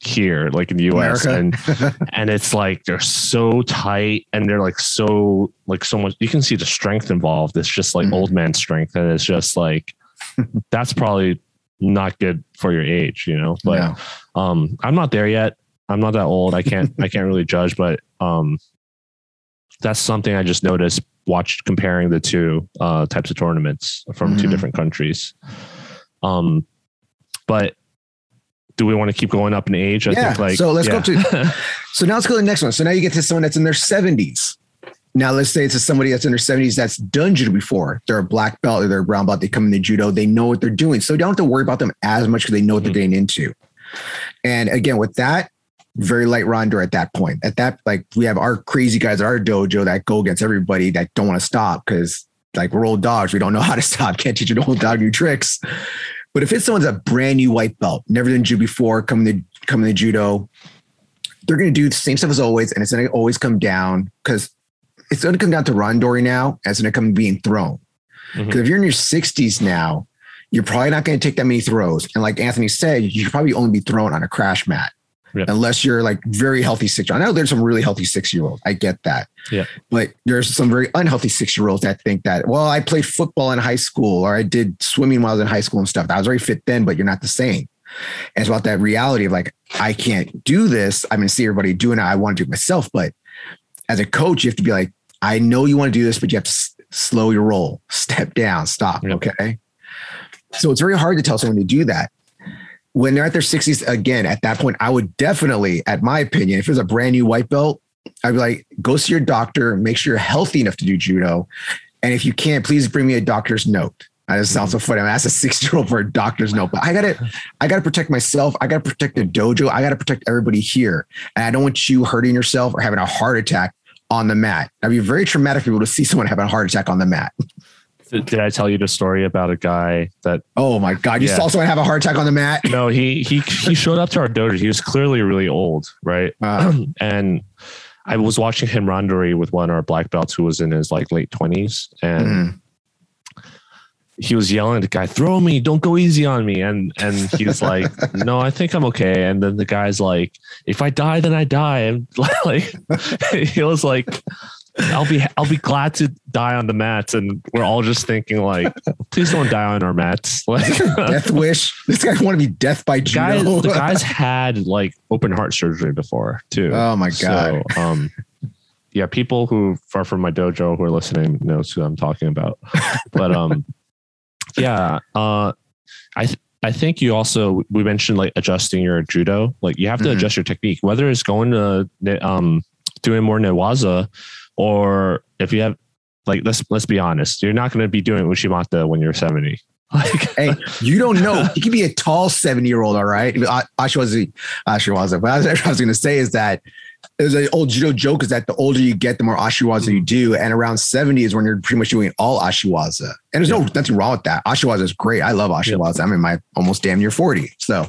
here, like in the US, America. and [laughs] and it's like they're so tight and they're like so like so much. You can see the strength involved. It's just like Mhm. old man strength, and it's just like [laughs] that's probably not good for your age, you know. But No. um, I'm not there yet. I'm not that old. I can't I can't really judge, but um, that's something I just noticed. Watched comparing the two uh, types of tournaments from two Mhm. different countries. Um, but do we want to keep going up in age? I Yeah, think like so let's go yeah. [laughs] So now let's go to the next one. So now you get to someone that's in their 70s. Now let's say it's somebody that's in their 70s that's done judo before. They're a black belt or they're a brown belt. They come into judo. They know what they're doing. So you don't have to worry about them as much because they know what they're Mhm. getting into. And again, with that, very light randori at that point. At that, like we have our crazy guys at our dojo that go against everybody that don't want to stop because like we're old dogs. We don't know how to stop. Can't teach an old dog new tricks. But if it's someone's a brand new white belt, never done judo before, coming to coming to judo, they're going to do the same stuff as always, and it's going to always come down because it's going to come down to randori now, and it's going to come being thrown. Mm-hmm. Because if you're in your 60s now, you're probably not going to take that many throws, and like Anthony said, you should probably only be thrown on a crash mat. Unless you're like very healthy six. I know there's some really healthy six year olds. I get that. Yeah. But there's some very unhealthy six year olds that think that, well, I played football in high school or I did swimming while I was in high school and stuff. I was very fit then, but you're not the same. And it's about that reality of like, I can't do this. I'm going to see everybody doing it. I want to do it myself. But as a coach, you have to be like, I know you want to do this, but you have to s- slow your roll, step down, stop. Yep. Okay. So it's very hard to tell someone to do that. When they're at their 60s, again, at that point, I would definitely, at my opinion, if it was a brand new white belt, I'd be like, go see your doctor, make sure you're healthy enough to do judo. And if you can't, please bring me a doctor's note. That just sounds so mm. funny. I'm asked a six year old for a doctor's note, but I gotta, I gotta protect myself. I gotta protect the dojo. I gotta protect everybody here. And I don't want you hurting yourself or having a heart attack on the mat. That'd be very traumatic for people to see someone having a heart attack on the mat. Did I tell you the story about a guy that Oh my God. You Yeah. saw someone have a heart attack on the mat? no he he he showed up to our dojo. He was clearly really old, right? Uh, [clears throat] and I was watching him randori with one of our black belts who was in his like late twenties, and mhm. he was yelling at the guy, "Throw me! Don't go easy on me!" And and he's like, [laughs] "No, I think I'm okay." And then the guy's like, "If I die, then I die." And [laughs] like he was like, "I'll be I'll be glad to die on the mats." And we're all just thinking like, "Please don't die on our mats." [laughs] Like death wish. This guy want to be death by guys, judo. the guys [laughs] had like open heart surgery before too. oh my God. So, um, yeah, people who are from my dojo who are listening knows who I'm talking about. But um, [laughs] yeah, uh, I th- I think you also we mentioned like adjusting your judo. Like you have to Mhm. adjust your technique, whether it's going to um doing more newaza, or if you have like let's let's be honest, you're not going to be doing uchimata when you're 70. [laughs] Like Hey, you don't know. He could be a tall 70 year old, all right? Ashiwaza, Ashiwaza. But I was, [laughs] I was going to say is that there's an old judo joke is that the older you get, the more Ashiwaza you hmm. do. And around 70 is when you're pretty much doing all Ashiwaza. And there's no nothing wrong with that. Ashiwaza is great. I love Ashiwaza. I'm in my almost damn near 40. So,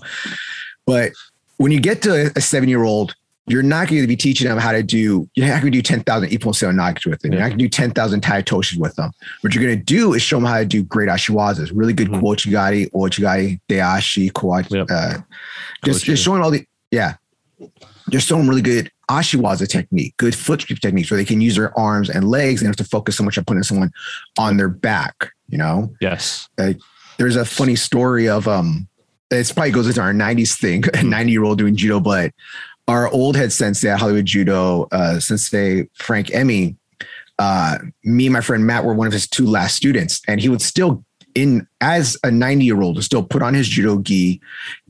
but when you get to a seven year old, you're not going to be teaching them how to do, you're not going to do 10,000 Ippon Seoinage's with them. You're not going to do 10,000 Tai Otoshis with them. What you're going to do is show them how to do great Ashiwazas, really good Mhm. Kouchigari, Ouchigari, Deashi, Kuachi, Yep. uh, just, just showing all the, yeah, just showing really good Ashiwaza technique, good foot sweep techniques where they can use their arms and legs and have to focus so much on putting someone on their back, you know? yes, there's a funny story of um it's probably goes into our 90s thing [laughs] a 90 year old doing judo but our old head sensei at hollywood judo uh sensei frank emi uh me and my friend matt were one of his two last students and he would still in as a 90 year old still put on his judo gi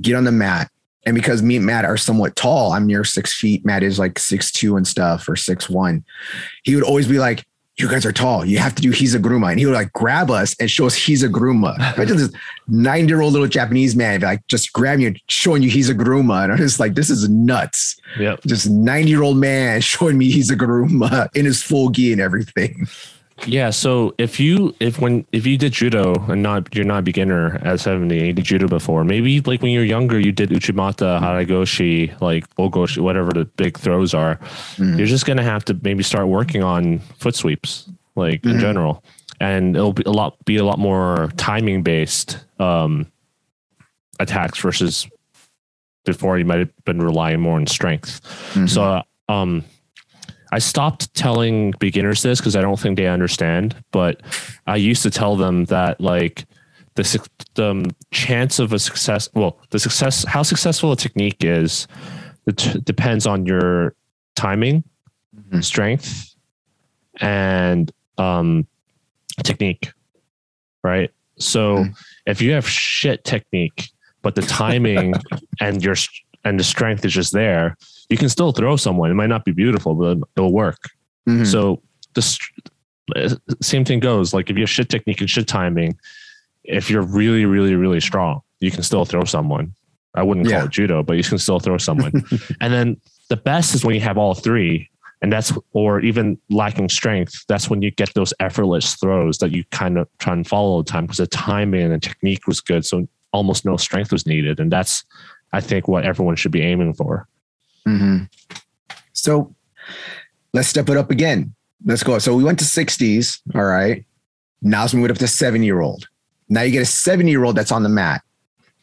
get on the mat. And because me and matt are somewhat tall i'm near six feet matt is like six two and stuff or six one he would always be like you guys are tall. You have to do Hizaguruma. And he would like grab us and show us Hizaguruma. [laughs] Imagine this nine year old little Japanese man like just grabbing you and showing you Hizaguruma. And I'm just like, this is nuts. yep. Just nine year old man [laughs] showing me Hizaguruma in his full gi and everything. Yeah. So if you if when if you did judo and not you're not a beginner at 70, you did judo before, maybe like when you're younger you did uchimata, haraigoshi, like ogoshi, whatever the big throws are. Mhm. You're just gonna have to maybe start working on foot sweeps, like in Mhm. general. And it'll be a lot be a lot more timing based um attacks versus before you might have been relying more on strength. Mhm. So um I stopped telling beginners this because I don't think they understand, but I used to tell them that like the, the um, chance of a success, well, the success, how successful a technique is, it depends on your timing, Mhm. strength, and um, technique, right? So Mhm. if you have shit technique, but the timing [laughs] and your and the strength is just there, you can still throw someone. It might not be beautiful, but it'll work. Mhm. So the uh, same thing goes. Like if you have shit technique and shit timing, if you're really, really, really strong, you can still throw someone. I wouldn't call Yeah. it judo, but you can still throw someone. [laughs] and then the best is when you have all three, and that's or even lacking strength. That's when you get those effortless throws that you kind of try and follow all the time because the timing and the technique was good, so almost no strength was needed, and that's I think what everyone should be aiming for. Mhm. So let's step it up again. Let's go. So we went to 60s. All right. Now we went up to seven year old. Now you get a seven year old that's on the mat.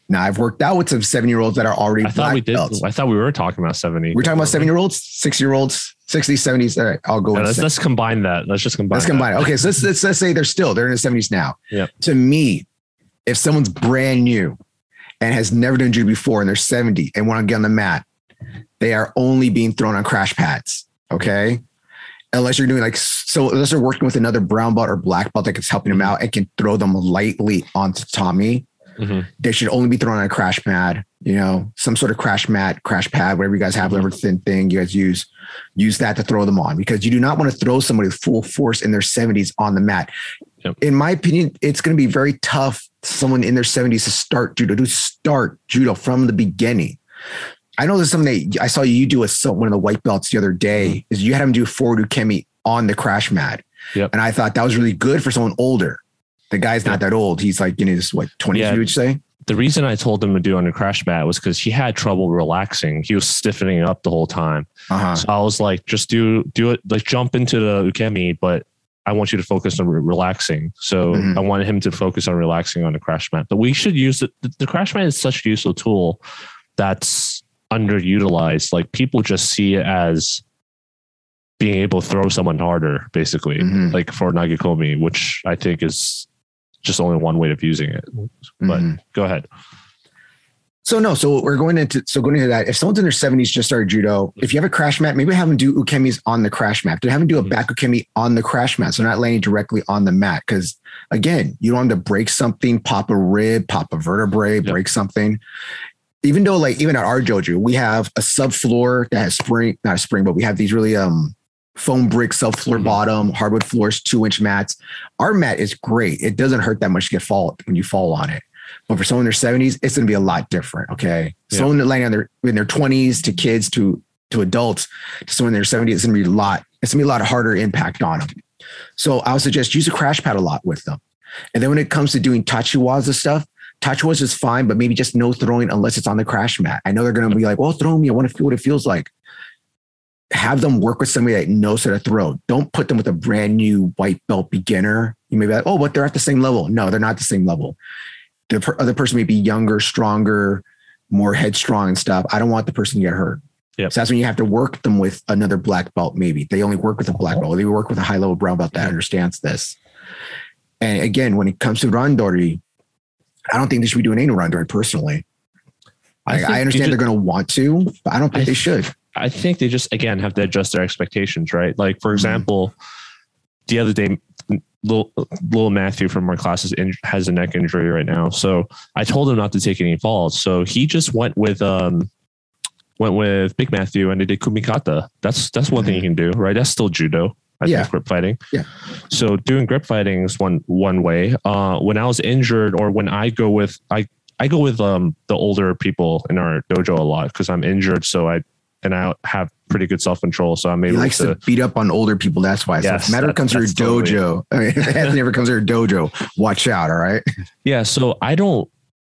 Now I've worked out with some seven year olds that are already I thought we did. belts. I thought we were talking about 70. We're talking about seven year olds, six year olds, 60s, 70s. All right, I'll go Yeah, let's, let's combine that. Let's just combine. Let's that. combine it. Okay, so let's, let's let's say they're still they're in the 70s now. Yep. To me, if someone's brand new and has never done judo before and they're 70 and want to get on the mat, they are only being thrown on crash pads. Okay. Unless you're doing like so, unless they're working with another brown belt or black belt that is helping them out and can throw them lightly onto tatami, Mhm. they should only be thrown on a crash pad, you know, some sort of crash mat, crash pad, whatever you guys have, whatever thin thing you guys use, use that to throw them on because you do not want to throw somebody full force in their 70s on the mat. Yep. In my opinion, it's going to be very tough someone in their 70s to start judo, to start judo from the beginning. I know there's something that I saw you do with some, one of the white belts the other day is you had him do forward ukemi on the crash mat. Yep. And I thought that was really good for someone older. The guy's not that old. He's like, you know, what, 20, Yeah. you would say? The reason I told him to do on the crash mat was because he had trouble relaxing. He was stiffening up the whole time. Uh-huh. So I was like, just do do it, like jump into the ukemi, but I want you to focus on re- relaxing. So Mhm. I wanted him to focus on relaxing on the crash mat. But we should use it. The, the crash mat is such a useful tool that's underutilized. Like people just see it as being able to throw someone harder, basically, Mhm. like for Nagekomi, which I think is just only one way of using it. But Mhm. go ahead. So no, so we're going into so going into that. If someone's in their seventies just started judo, if you have a crash mat, maybe have them do ukemis on the crash mat. They have them do a Mhm. back ukemi on the crash mat, so not landing directly on the mat. Because again, you don't want to break something, pop a rib, pop a vertebrae, Yep. break something. Even though, like even at our dojo, we have a subfloor that has spring, not a spring, but we have these really um foam brick subfloor Mhm. bottom, hardwood floors, two inch mats. Our mat is great. It doesn't hurt that much to get fall when you fall on it. But for someone in their 70s, it's going to be a lot different. Okay. Yeah. Someone that landing on their in their 20s to kids to to adults, to someone in their 70s, it's going to be a lot. It's going to be a lot of harder impact on them. So I would suggest use a crash pad a lot with them. And then when it comes to doing tachiwaza stuff, tachiwaza is fine, but maybe just no throwing unless it's on the crash mat. I know they're going to be like, well, throw me. I want to feel what it feels like. Have them work with somebody that knows how to throw. Don't put them with a brand new white belt beginner. You may be like, oh, but they're at the same level. No, they're not the same level the per- other person may be younger, stronger, more headstrong and stuff. I don't want the person to get hurt. Yep. So that's when you have to work them with another black belt. Maybe they only work with a black belt. They work with a high level brown belt that understands this. And again, when it comes to randori, I don't think they should be doing any randori personally. I, think I understand they're going to want to, but I don't think I they th- should. I think they just again have to adjust their expectations, right? Like for Mhm. example, the other day, little, little Matthew from our classes in, has a neck injury right now, so I told him not to take any falls. So he just went with um went with Big Matthew and they did kumikata. That's that's one thing you can do, right? That's still judo. I Yeah. think grip fighting. Yeah. So doing grip fighting is one one way. Uh, when I was injured, or when I go with I I go with um the older people in our dojo a lot because I'm injured. So I and I have pretty good self control. So I'm He able likes to, to. beat up on older people. That's why. so Yes, if Matter that- comes to your that's totally- dojo, I mean, [laughs] if Anthony ever comes to your dojo, watch out. All right. Yeah. So I don't.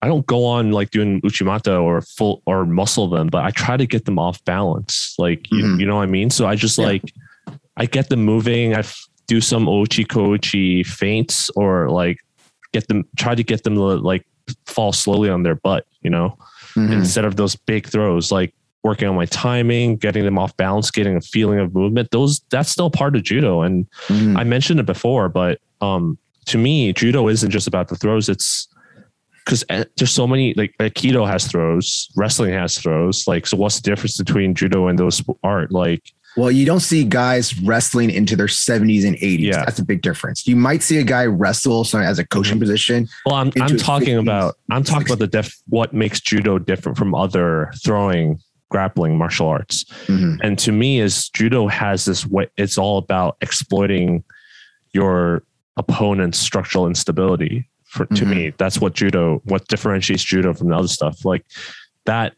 I don't go on like doing uchimata or full or muscle them, but I try to get them off balance. Like you, Mhm. you know what I mean. So I just Yeah. like I get them moving. I f- do some ouchi kouchi feints or like get them try to get them to like fall slowly on their butt. You know, Mhm. instead of those big throws. Like working on my timing, getting them off balance, getting a feeling of movement. Those that's still part of judo. And Mhm. I mentioned it before, but um, to me, judo isn't just about the throws. It's because there's so many like aikido has throws, wrestling has throws. Like, so what's the difference between judo and those art? Like, Well, you don't see guys wrestling into their 70s and 80s. Yeah. That's a big difference. You might see a guy wrestle so as a coaching Mhm. position. well, I'm I'm talking 50s, about I'm talking about the def what makes judo different from other throwing, grappling martial arts. Mhm. And to me, is judo has this way. It's all about exploiting your opponent's structural instability. For, to Mhm. me, that's what judo, what differentiates judo from the other stuff. Like that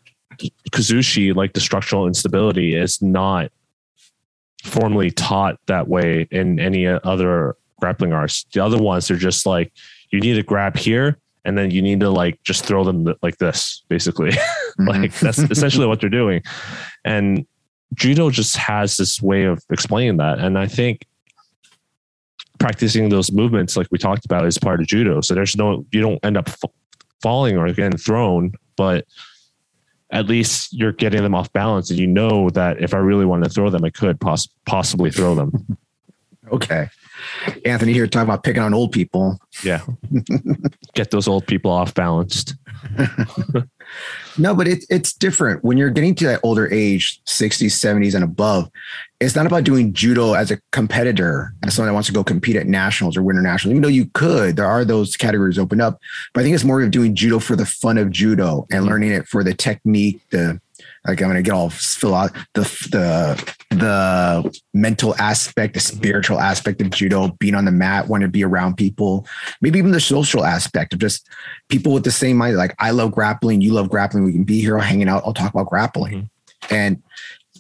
kuzushi, like the structural instability, is not formally taught that way in any other grappling arts. The other ones are just like you need to grab here, and then you need to like just throw them like this, basically. [laughs] Mhm. like that's essentially what they're doing and judo just has this way of explaining that and i think practicing those movements like we talked about is part of judo so there's no you don't end up f- falling or getting thrown, but at least you're getting them off balance and you know that if I really wanted to throw them, I could poss- possibly throw them. Okay. Anthony here talking about picking on old people. Yeah. [laughs] Get those old people off balanced. [laughs] No, but it's it's different when you're getting to that older age, 60s, 70s, and above. It's not about doing judo as a competitor, as someone that wants to go compete at nationals or win nationals. Even though you could, there are those categories open up. But I think it's more of doing judo for the fun of judo and learning it for the technique, the like I'm gonna get all fill out the the the mental aspect, the spiritual aspect of judo, being on the mat, wanting to be around people, maybe even the social aspect of just people with the same mind. Like I love grappling, you love grappling. We can be here hanging out. I'll talk about grappling, mm-hmm. and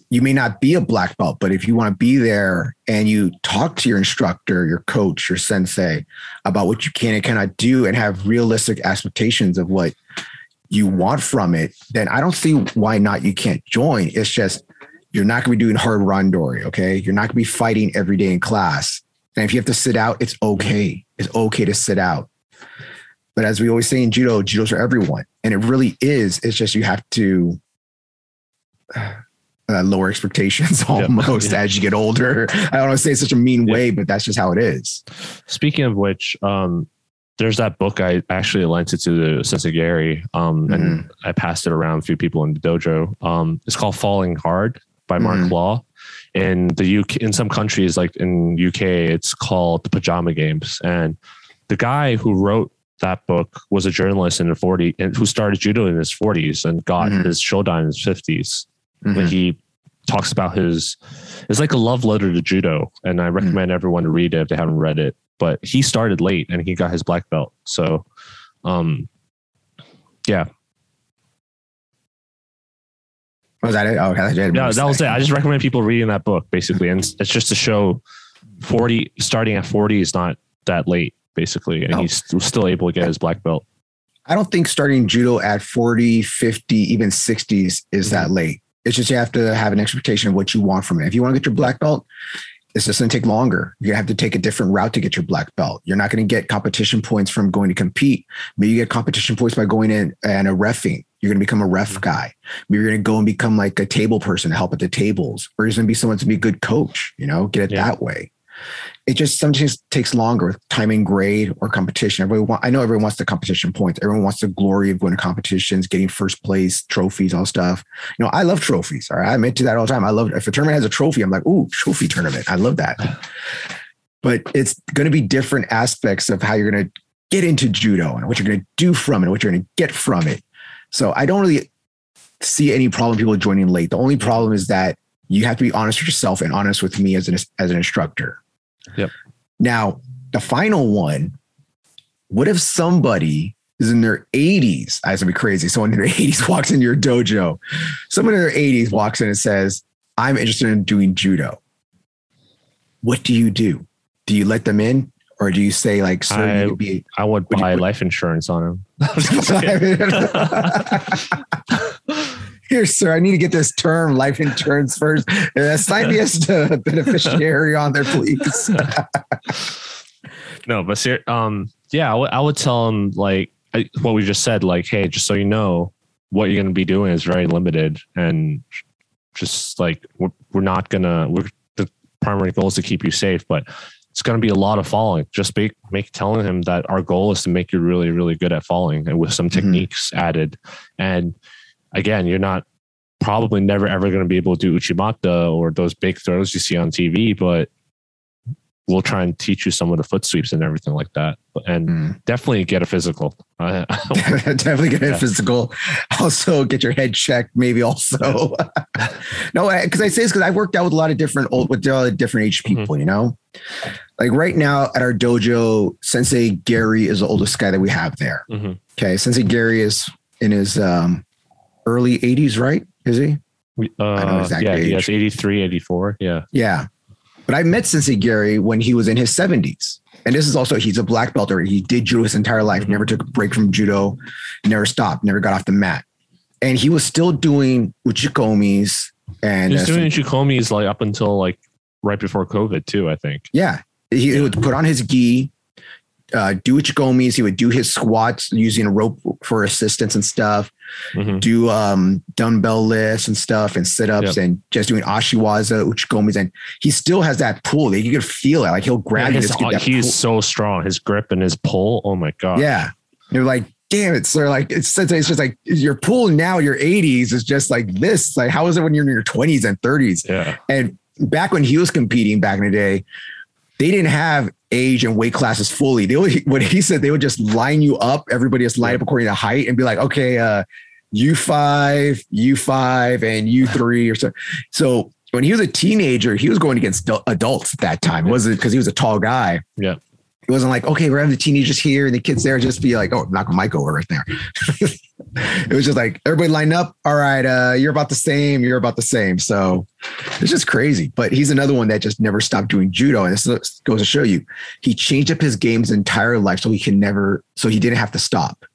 you may not be a black belt, but if you want to be there and you talk to your instructor, your coach, your sensei about what you can and cannot do, and have realistic expectations of what you want from it, then I don't see why not you can't join. It's just you're not going to be doing hard randori, okay? You're not going to be fighting every day in class. And if you have to sit out, it's okay. It's okay to sit out. But as we always say in judo, judo's for everyone. And it really is. It's just you have to [sighs] uh, lower expectations [laughs] almost Yeah. as you get older. I don't want to say it's such a mean way, but that's just how it is. Speaking of which, um, there's that book I actually lent it to the Sensei Gary, um, and I passed it around a few people in the dojo. Um, it's called Falling Hard by Mark Mhm. Law. In the UK, in some countries like in UK, it's called the Pajama Games. And the guy who wrote that book was a journalist in the 40s and who started judo in his 40s and got Mhm. his shodan in his 50s. Mhm. But he talks about his it's like a love letter to judo and i recommend everyone to read it if they haven't read it but he started late and he got his black belt so um yeah Was that it? Oh, okay. yeah that was it i just recommend people reading that book basically and it's just to show 40 starting at 40 is not that late basically and No. he's still able to get his black belt I don't think starting judo at 40, 50, even 60s is that late. It's just you have to have an expectation of what you want from it. If you want to get your black belt, it's just going to take longer. You're going to have to take a different route to get your black belt. You're not going to get competition points from going to compete. Maybe you get competition points by going in and a refing. You're going to become a ref mm-hmm. guy. Maybe you're going to go and become like a table person to help at the tables, or you're going to be someone to be a good coach, you know, get it Yeah. that way. It just sometimes takes longer with time and grade or competition. Everybody want, I know everyone wants the competition points. Everyone wants the glory of going to competitions, getting first place, trophies, all stuff. You know, I love trophies. All right. I'm into that all the time. I love if a tournament has a trophy, I'm like, ooh, trophy tournament. I love that. But it's going to be different aspects of how you're going to get into judo and what you're going to do from it, what you're going to get from it. So I don't really see any problem people joining late. The only problem is that you have to be honest with yourself and honest with me as an as an instructor. Yep. Now, the final one, what if somebody is in their 80s? That's ah, gonna be crazy. Someone in their [laughs] 80s walks into your dojo. Someone in their 80s walks in and says, I'm interested in doing judo. What do you do? Do you let them in? Or do you say like, sir, I- you could be i would Would you buy put- life insurance on him [laughs] [laughs] Here, sir, I need to get this term life insurance first. Uh, sign me as the beneficiary on there, please. [laughs] no but ser- um yeah I would- tell him like I, what we just said like hey just so you know what you're going to be doing is very limited and just like we're, we're not gonna we're the primary goal is to keep you safe but it's going to be a lot of falling just make make telling him that our goal is to make you really really good at falling and with some Mhm. techniques added and again you're not probably never ever going to be able to do uchimata or those big throws you see on tv but we'll try and teach you some of the foot sweeps and everything like that and Mm. definitely get a physical [laughs] [laughs] Definitely get a Yeah. physical. Also, get your head checked. Maybe also. [laughs] no, because I say this because I worked out with a lot of different old with a lot of different age Mm-hmm. people. You know, like right now at our dojo, Sensei Gary is the oldest guy that we have there. Mhm. Okay, Sensei Gary is in his um, early 80s, right? Is he? We- know uh, exact yeah, age. yes, 83, 84. Yeah. Yeah. But I met Sensei Gary when he was in his 70s. And this is also, he's a black belt already. He did judo his entire life, Mhm. never took a break from judo, never stopped, never got off the mat. And he was still doing uchikomis and He was uh, doing Chikomis like up until like right before COVID too, I think. yeah, he, he would put on his gi, uh, do uchikomis. He would do his squats using a rope for assistance and stuff. Mhm. Do um, dumbbell lifts and stuff and sit ups and just doing ashiwaza, uchikomis. And he still has that pull that you can feel it. Like he'll grab Yeah, you. his- that he's pull. so strong. His grip and his pull. Oh my god. Yeah. You're like, damn it, sir. Like it's it's just like your pool now, your 80s is just like this. Like, how is it when you're in your 20s and 30s? Yeah. And back when he was competing back in the day, they didn't have age and weight classes fully. They would, [laughs] what he said, they would just line you up. Everybody just line up according to height and be like, okay, uh, U5, U5, and U3 or so. So when he was a teenager, he was going against adults at that time. It wasn't because he was a tall guy. Yeah. It wasn't like, okay, we're having the teenagers here and the kids there, just be like, oh, knock a mic over right there. [laughs] [laughs] it was just like everybody line up. All right, uh, you're about the same, you're about the same. So it's just crazy. But he's another one that just never stopped doing judo. And this goes to show you, he changed up his game's entire life so he can never, so he didn't have to stop.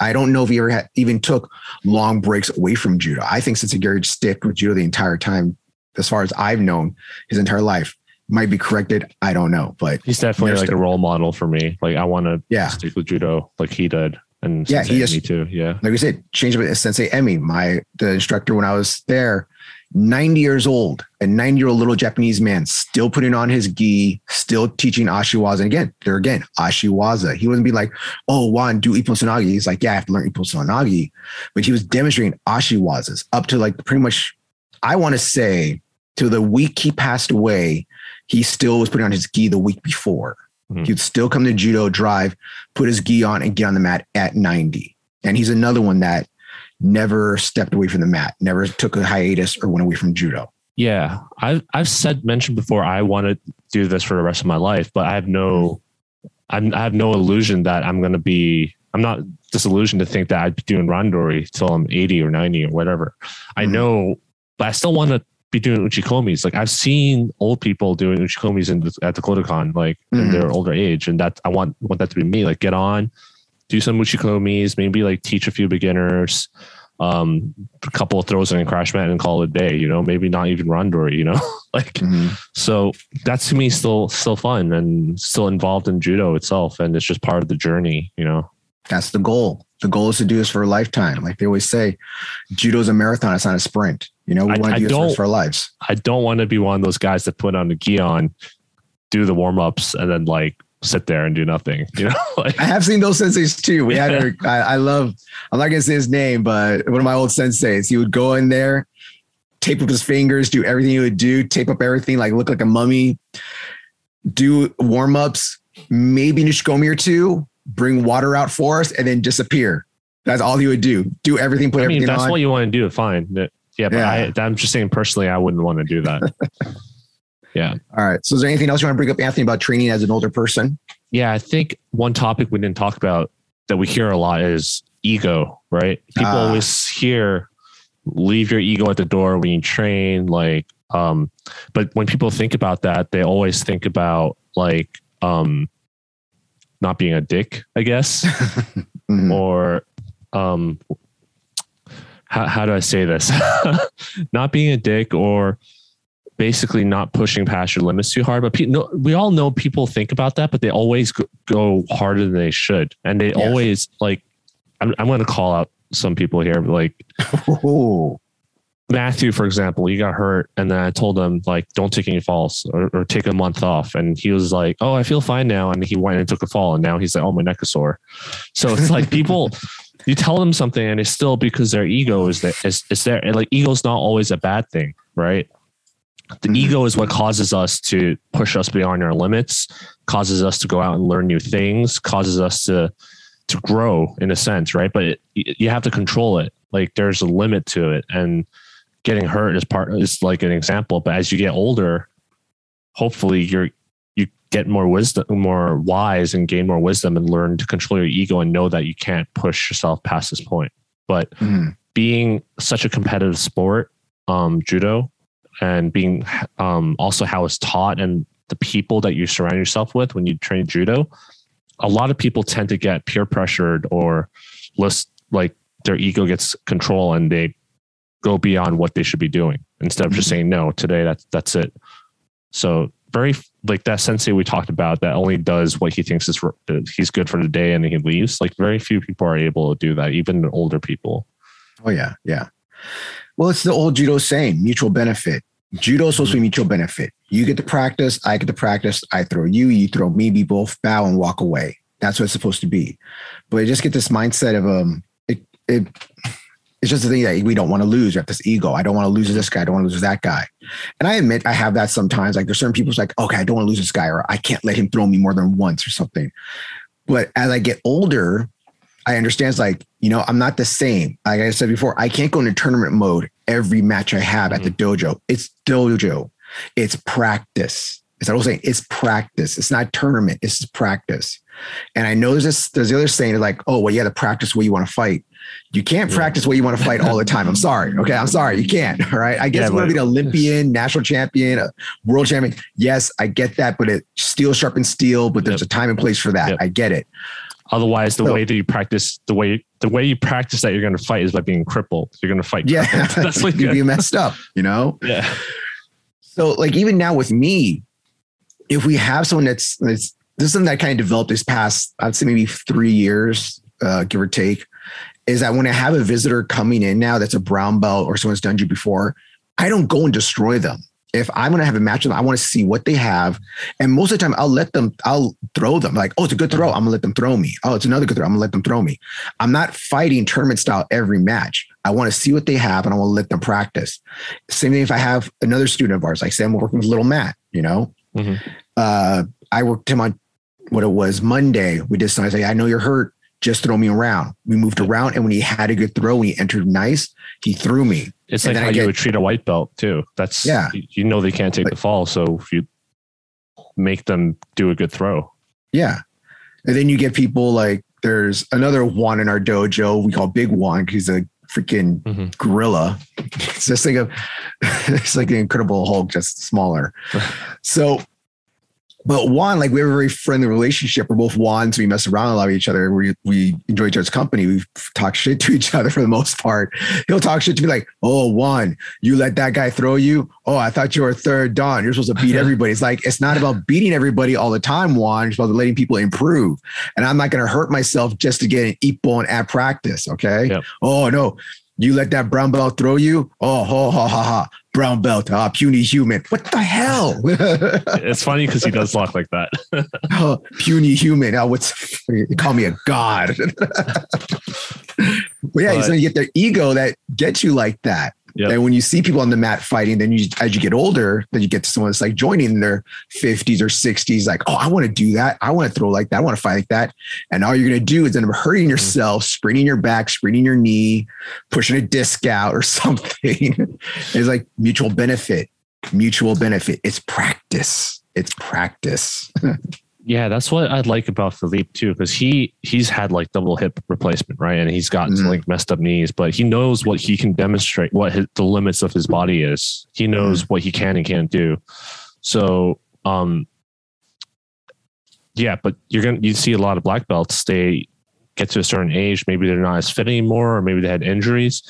I don't know if he ever had, even took long breaks away from judo. I think Sensei Gary stick with judo the entire time, as far as I've known his entire life. Might be corrected. I don't know, but He's definitely like a role model for me. Like I want to yeah, stick with judo like he did. And Yeah, Sensei he just- me too. Yeah. like we said, change with Sensei Emi, my the instructor when I was there, 90 years old, a 90 year old little Japanese man, still putting on his gi, still teaching Ashiwaza. And again, there again, Ashiwaza. He wouldn't be like, oh, Juan, do Ippo He's like, yeah, I have to learn Ippo But he was demonstrating Ashiwazas up to like pretty much, I want to say, to the week he passed away, he still was putting on his gi the week before. Mhm. He'd still come to judo, drive, put his gi on, and get on the mat at 90. And he's another one that never stepped away from the mat, never took a hiatus or went away from judo. Yeah. I've I've said mentioned before I want to do this for the rest of my life, but I have no I'm, I have no illusion that I'm gonna be I'm not disillusioned to think that I'd be doing randori till I'm 80 or 90 or whatever. I Mhm. know, but I still want to be doing uchikomis. Like I've seen old people doing uchikomis in the, at the Kodokan, like in Mhm. their older age, and that I want want that to be me. Like get on, do some uchikomis, maybe like teach a few beginners, um, a couple of throws in a crash mat and call it a day. You know, maybe not even randori. You know, [laughs] like so that's to me still still fun and still involved in judo itself, and it's just part of the journey. You know. That's the goal. The goal is to do this for a lifetime. Like they always say, judo is a marathon. It's not a sprint. You know, we I- want to do this for- our lives. I don't want to be one of those guys that put on the gi on, do the warm ups, and then like sit there and do nothing. You know, [laughs] like I have seen those senseis too. We had a, I, I love, I'm not going to say his name, but one of my old senseis, he would go in there, tape up his fingers, do everything he would do, tape up everything, like look like a mummy, do warm ups, maybe Nishikomi or two, bring water out for us, and then disappear. That's all you would do. Do everything, put I mean, everything that's on. what you want to do. Fine. Yeah, but Yeah. I, I'm just saying personally, I wouldn't want to do that. [laughs] yeah. all right. So is there anything else you want to bring up, Anthony, about training as an older person? Yeah. I think one topic we didn't talk about that we hear a lot is ego, right? People Ah. always hear leave your ego at the door when you train, like, um, but when people think about that, they always think about like, um, not being a dick, I guess. [laughs] Mhm. or um how, how do i say this [laughs] not being a dick or basically not pushing past your limits too hard but pe- no, we all know people think about that but they always go, go harder than they should and they Yes. always like i'm, I'm going to call out some people here like. [laughs] Matthew, for example, he got hurt, and then I told him like, don't take any falls or, or take a month off, and he was like, oh, I feel fine now, and he went and took a fall, and now he's like, oh, my neck is sore. So it's like [laughs] people, you tell them something, and it's still because their ego is there. Is, is there? And like ego's not always a bad thing, right? The Mhm. ego is what causes us to push us beyond our limits, causes us to go out and learn new things, causes us to to grow in a sense, right? But it, you have to control it. Like there's a limit to it, and getting hurt is part is like an example. But as you get older, hopefully you're you get more wisdom, more wise, and gain more wisdom, and learn to control your ego and know that you can't push yourself past this point. But Mhm. being such a competitive sport, um, judo, and being um, also how it's taught and the people that you surround yourself with when you train judo, a lot of people tend to get peer pressured or list like their ego gets control and they go beyond what they should be doing instead of just Mhm. saying no today that's that's it so very like that sensei we talked about that only does what he thinks is he's good for the day and he leaves. Like very few people are able to do that, even older people. Oh yeah, yeah. Well, it's the old judo saying, mutual benefit. Judo is supposed to be mutual benefit. You get to practice, I get to practice. I throw you, you throw me. We both bow and walk away. That's what it's supposed to be. But I just get this mindset of um, it, it it's just the thing that we don't want to lose. We have this ego. I don't want to lose this guy. I don't want to lose that guy. And I admit I have that sometimes. Like there's certain people's like, okay, I don't want to lose this guy, or I can't let him throw me more than once or something. But as I get older, I understand it's like, you know, I'm not the same. Like I said before, I can't go into tournament mode every match I have at the mm-hmm. dojo. It's dojo. It's practice. Is that what I'm saying? It's practice. It's not tournament. It's practice. And I know there's this, there's the other saying like, oh, well, you got to practice where you want to fight. You can't practice what you want to fight all the time. I'm sorry. Okay. I'm sorry. You can't. All right. I guess yeah, want to be an Olympian, national champion, a world champion. Yes, I get that, but it steel sharpens steel, but there's yep. a time and place for that. Yep. I get it. Otherwise, the so, way that you practice, the way the way you practice that you're going to fight is by being crippled. You're going to fight. Yeah, [laughs] that's like [laughs] you be messed up. You know. Yeah. So, like, even now with me, if we have someone that's, that's this is something that kind of developed this past, I'd say maybe three years, uh, give or take, is that when I have a visitor coming in now that's a brown belt or someone's done you before, I don't go and destroy them. If I'm going to have a match with them, I want to see what they have. And most of the time, I'll let them, I'll throw them like, oh, it's a good throw. I'm going to let them throw me. Oh, it's another good throw. I'm going to let them throw me. I'm not fighting tournament style every match. I want to see what they have and I want to let them practice. Same thing if I have another student of ours, like say I'm working with little Matt, you know, mm-hmm. uh, I worked him on what it was Monday. We I say, I know you're hurt just throw me around. We moved around, and when he had a good throw, when he entered nice, he threw me. It's and like how get, you would treat a white belt too. That's yeah. You know they can't take but, the fall, so if you make them do a good throw. Yeah, and then you get people like there's another one in our dojo we call Big One because he's a freaking mm-hmm. gorilla. [laughs] It's just like a, [laughs] it's like the Incredible Hulk, just smaller. [laughs] so but Juan, like we have a very friendly relationship. We're both Juans. We mess around a lot with each other. We we enjoy each other's company. We talk shit to [laughs] each other for the most part. He'll talk shit to me like, "Oh, Juan, you let that guy throw you. Oh, I thought you were a third dan. You're supposed to beat [laughs] everybody." It's like it's not about beating everybody all the time, Juan. It's about letting people improve. And I'm not going to hurt myself just to get an ippon at practice. Okay. Yep. Oh no, you let that brown belt throw you? Oh, ha, ha, ha, ha. Brown belt, ah, puny human. What the hell? [laughs] it's funny because he does talk like that. [laughs] oh, puny human. Oh, what's call me a god. [laughs] but yeah, but, he's gonna get their ego that gets you like that. Yep. And when you see people on the mat fighting, then you, as you get older, then you get to someone that's like joining in their 50s or 60s, like, oh, I want to do that. I want to throw like that. I want to fight like that. And all you're going to do is end up hurting mm-hmm. yourself, spraining your back, spraining your knee, pushing a disc out or [laughs] something. it's like mutual benefit, mutual benefit. It's practice. It's practice. [laughs] yeah, that's what I like about Philippe too, because he he's had like double hip replacement, right? And he's gotten mm-hmm. like messed up knees, but he knows what he can demonstrate, what his, the limits of his body is. He knows mm-hmm. what he can and can't do. So, um, yeah, but you're gonna you see a lot of black belts. They get to a certain age, maybe they're not as fit anymore, or maybe they had injuries,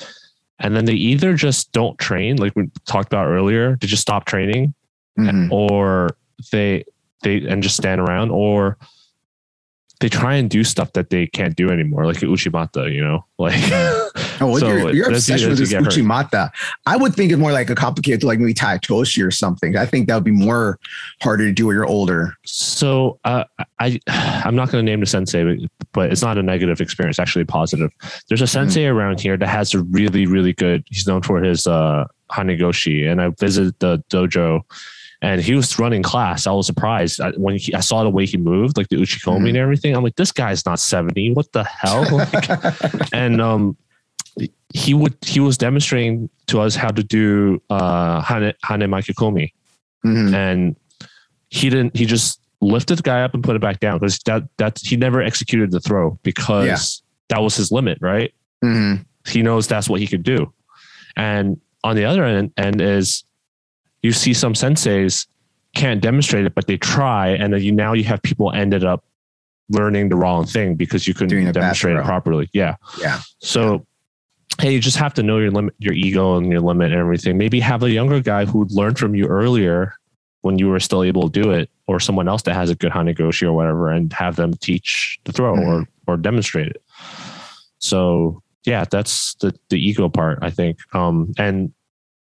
and then they either just don't train, like we talked about earlier, to just stop training, mm-hmm. or they they and just stand around or they try and do stuff that they can't do anymore, like Uchimata, you know, [laughs] like. oh, so your, your obsession with this Uchimata. I would think it's more like a complicated, like maybe Tai Otoshi or something. I think that would be more harder to do when you're older. So uh, I, I'm not going to name the sensei, but, but, it's not a negative experience, actually positive. There's a mm-hmm. sensei mm-hmm. around here that has a really, really good. He's known for his uh, Hanegoshi, and I visited the dojo and he was running class. I was surprised I, when he, I saw the way he moved, like the uchikomi mm-hmm. and everything. I'm like, this guy's not 70. What the hell? [laughs] Like, [laughs] and um, he would he was demonstrating to us how to do uh, hane hane makikomi, mm-hmm. and he didn't. He just lifted the guy up and put it back down because that that he never executed the throw because yeah. that was his limit, right? Mm-hmm. He knows that's what he could do, and on the other end, end is you see some senseis can't demonstrate it, but they try, and then you now you have people ended up learning the wrong thing because you couldn't demonstrate it properly. Yeah. Yeah. So hey, you just have to know your limit, your ego and your limit and everything. Maybe have a younger guy who learned from you earlier when you were still able to do it, or someone else that has a good Hanegoshi or whatever, and have them teach the throw Mhm. or or demonstrate it. So yeah, that's the the ego part, I think. Um, and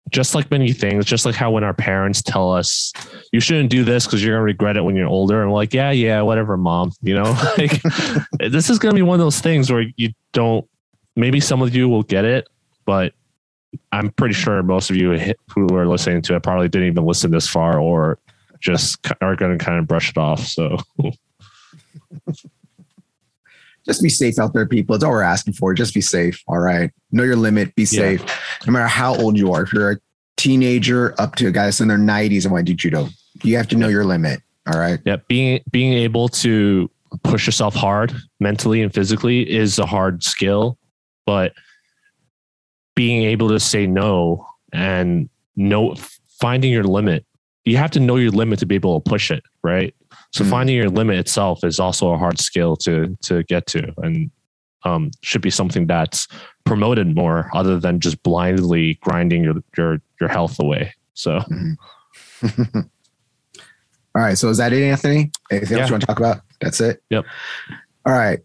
just like many things, just like how when our parents tell us you shouldn't do this because you're gonna regret it when you're older, and we're like, yeah, yeah, whatever, mom. You know, [laughs] like [laughs] this is gonna be one of those things where you don't. Maybe some of you will get it, but I'm pretty sure most of you who are listening to it probably didn't even listen this far, or just are to kind of brush it off. So [laughs] Just be safe out there, people. It's all we're asking for. Just be safe. All right. Know your limit. Be Yeah. safe. No matter how old you are. If you're a teenager up to a guy that's in their 90s and want to do judo, you have to know your limit. All right. yeah, being being able to push yourself hard mentally and physically is a hard skill, but being able to say no and know finding your limit. You have to know your limit to be able to push it, right? So Mhm. finding your limit itself is also a hard skill to to get to, and um, should be something that's promoted more, other than just blindly grinding your your your health away. So [laughs] All right. So is that it, Anthony? Anything else you want to talk about? That's it. Yep. All right.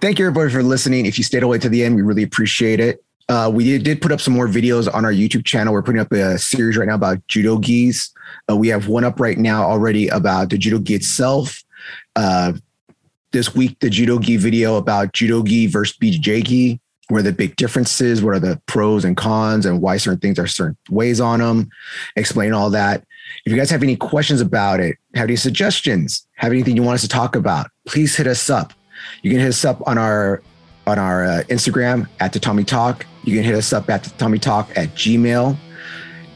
Thank you everybody for listening. If you stayed away to the end, we really appreciate it. Uh, we did, put up some more videos on our YouTube channel. We're putting up a series right now about judo gis. Uh, we have one up right now already about the judo gi itself. Uh, this week, the judo gi video about judo gi versus BJJ gi, where the big differences, what are the pros and cons, and why certain things are certain ways on them. Explain all that. If you guys have any questions about it, have any suggestions, have anything you want us to talk about, please hit us up. You can hit us up on our on our uh, Instagram at the Tommy Talk. You can hit us up at the Tommy Talk at Gmail.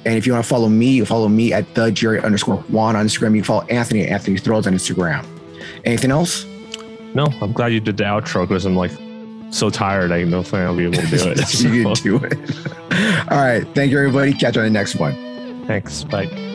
And if you want to follow me, you follow me at the Jerry underscore Juan on Instagram. You can follow Anthony at Anthony Throws on Instagram. Anything else? no, I'm glad you did the outro because I'm like so tired. I don't think I'll be able to do [laughs] it. you So, can do it. [laughs] All right. Thank you, everybody. Catch you on the next one. thanks. Bye.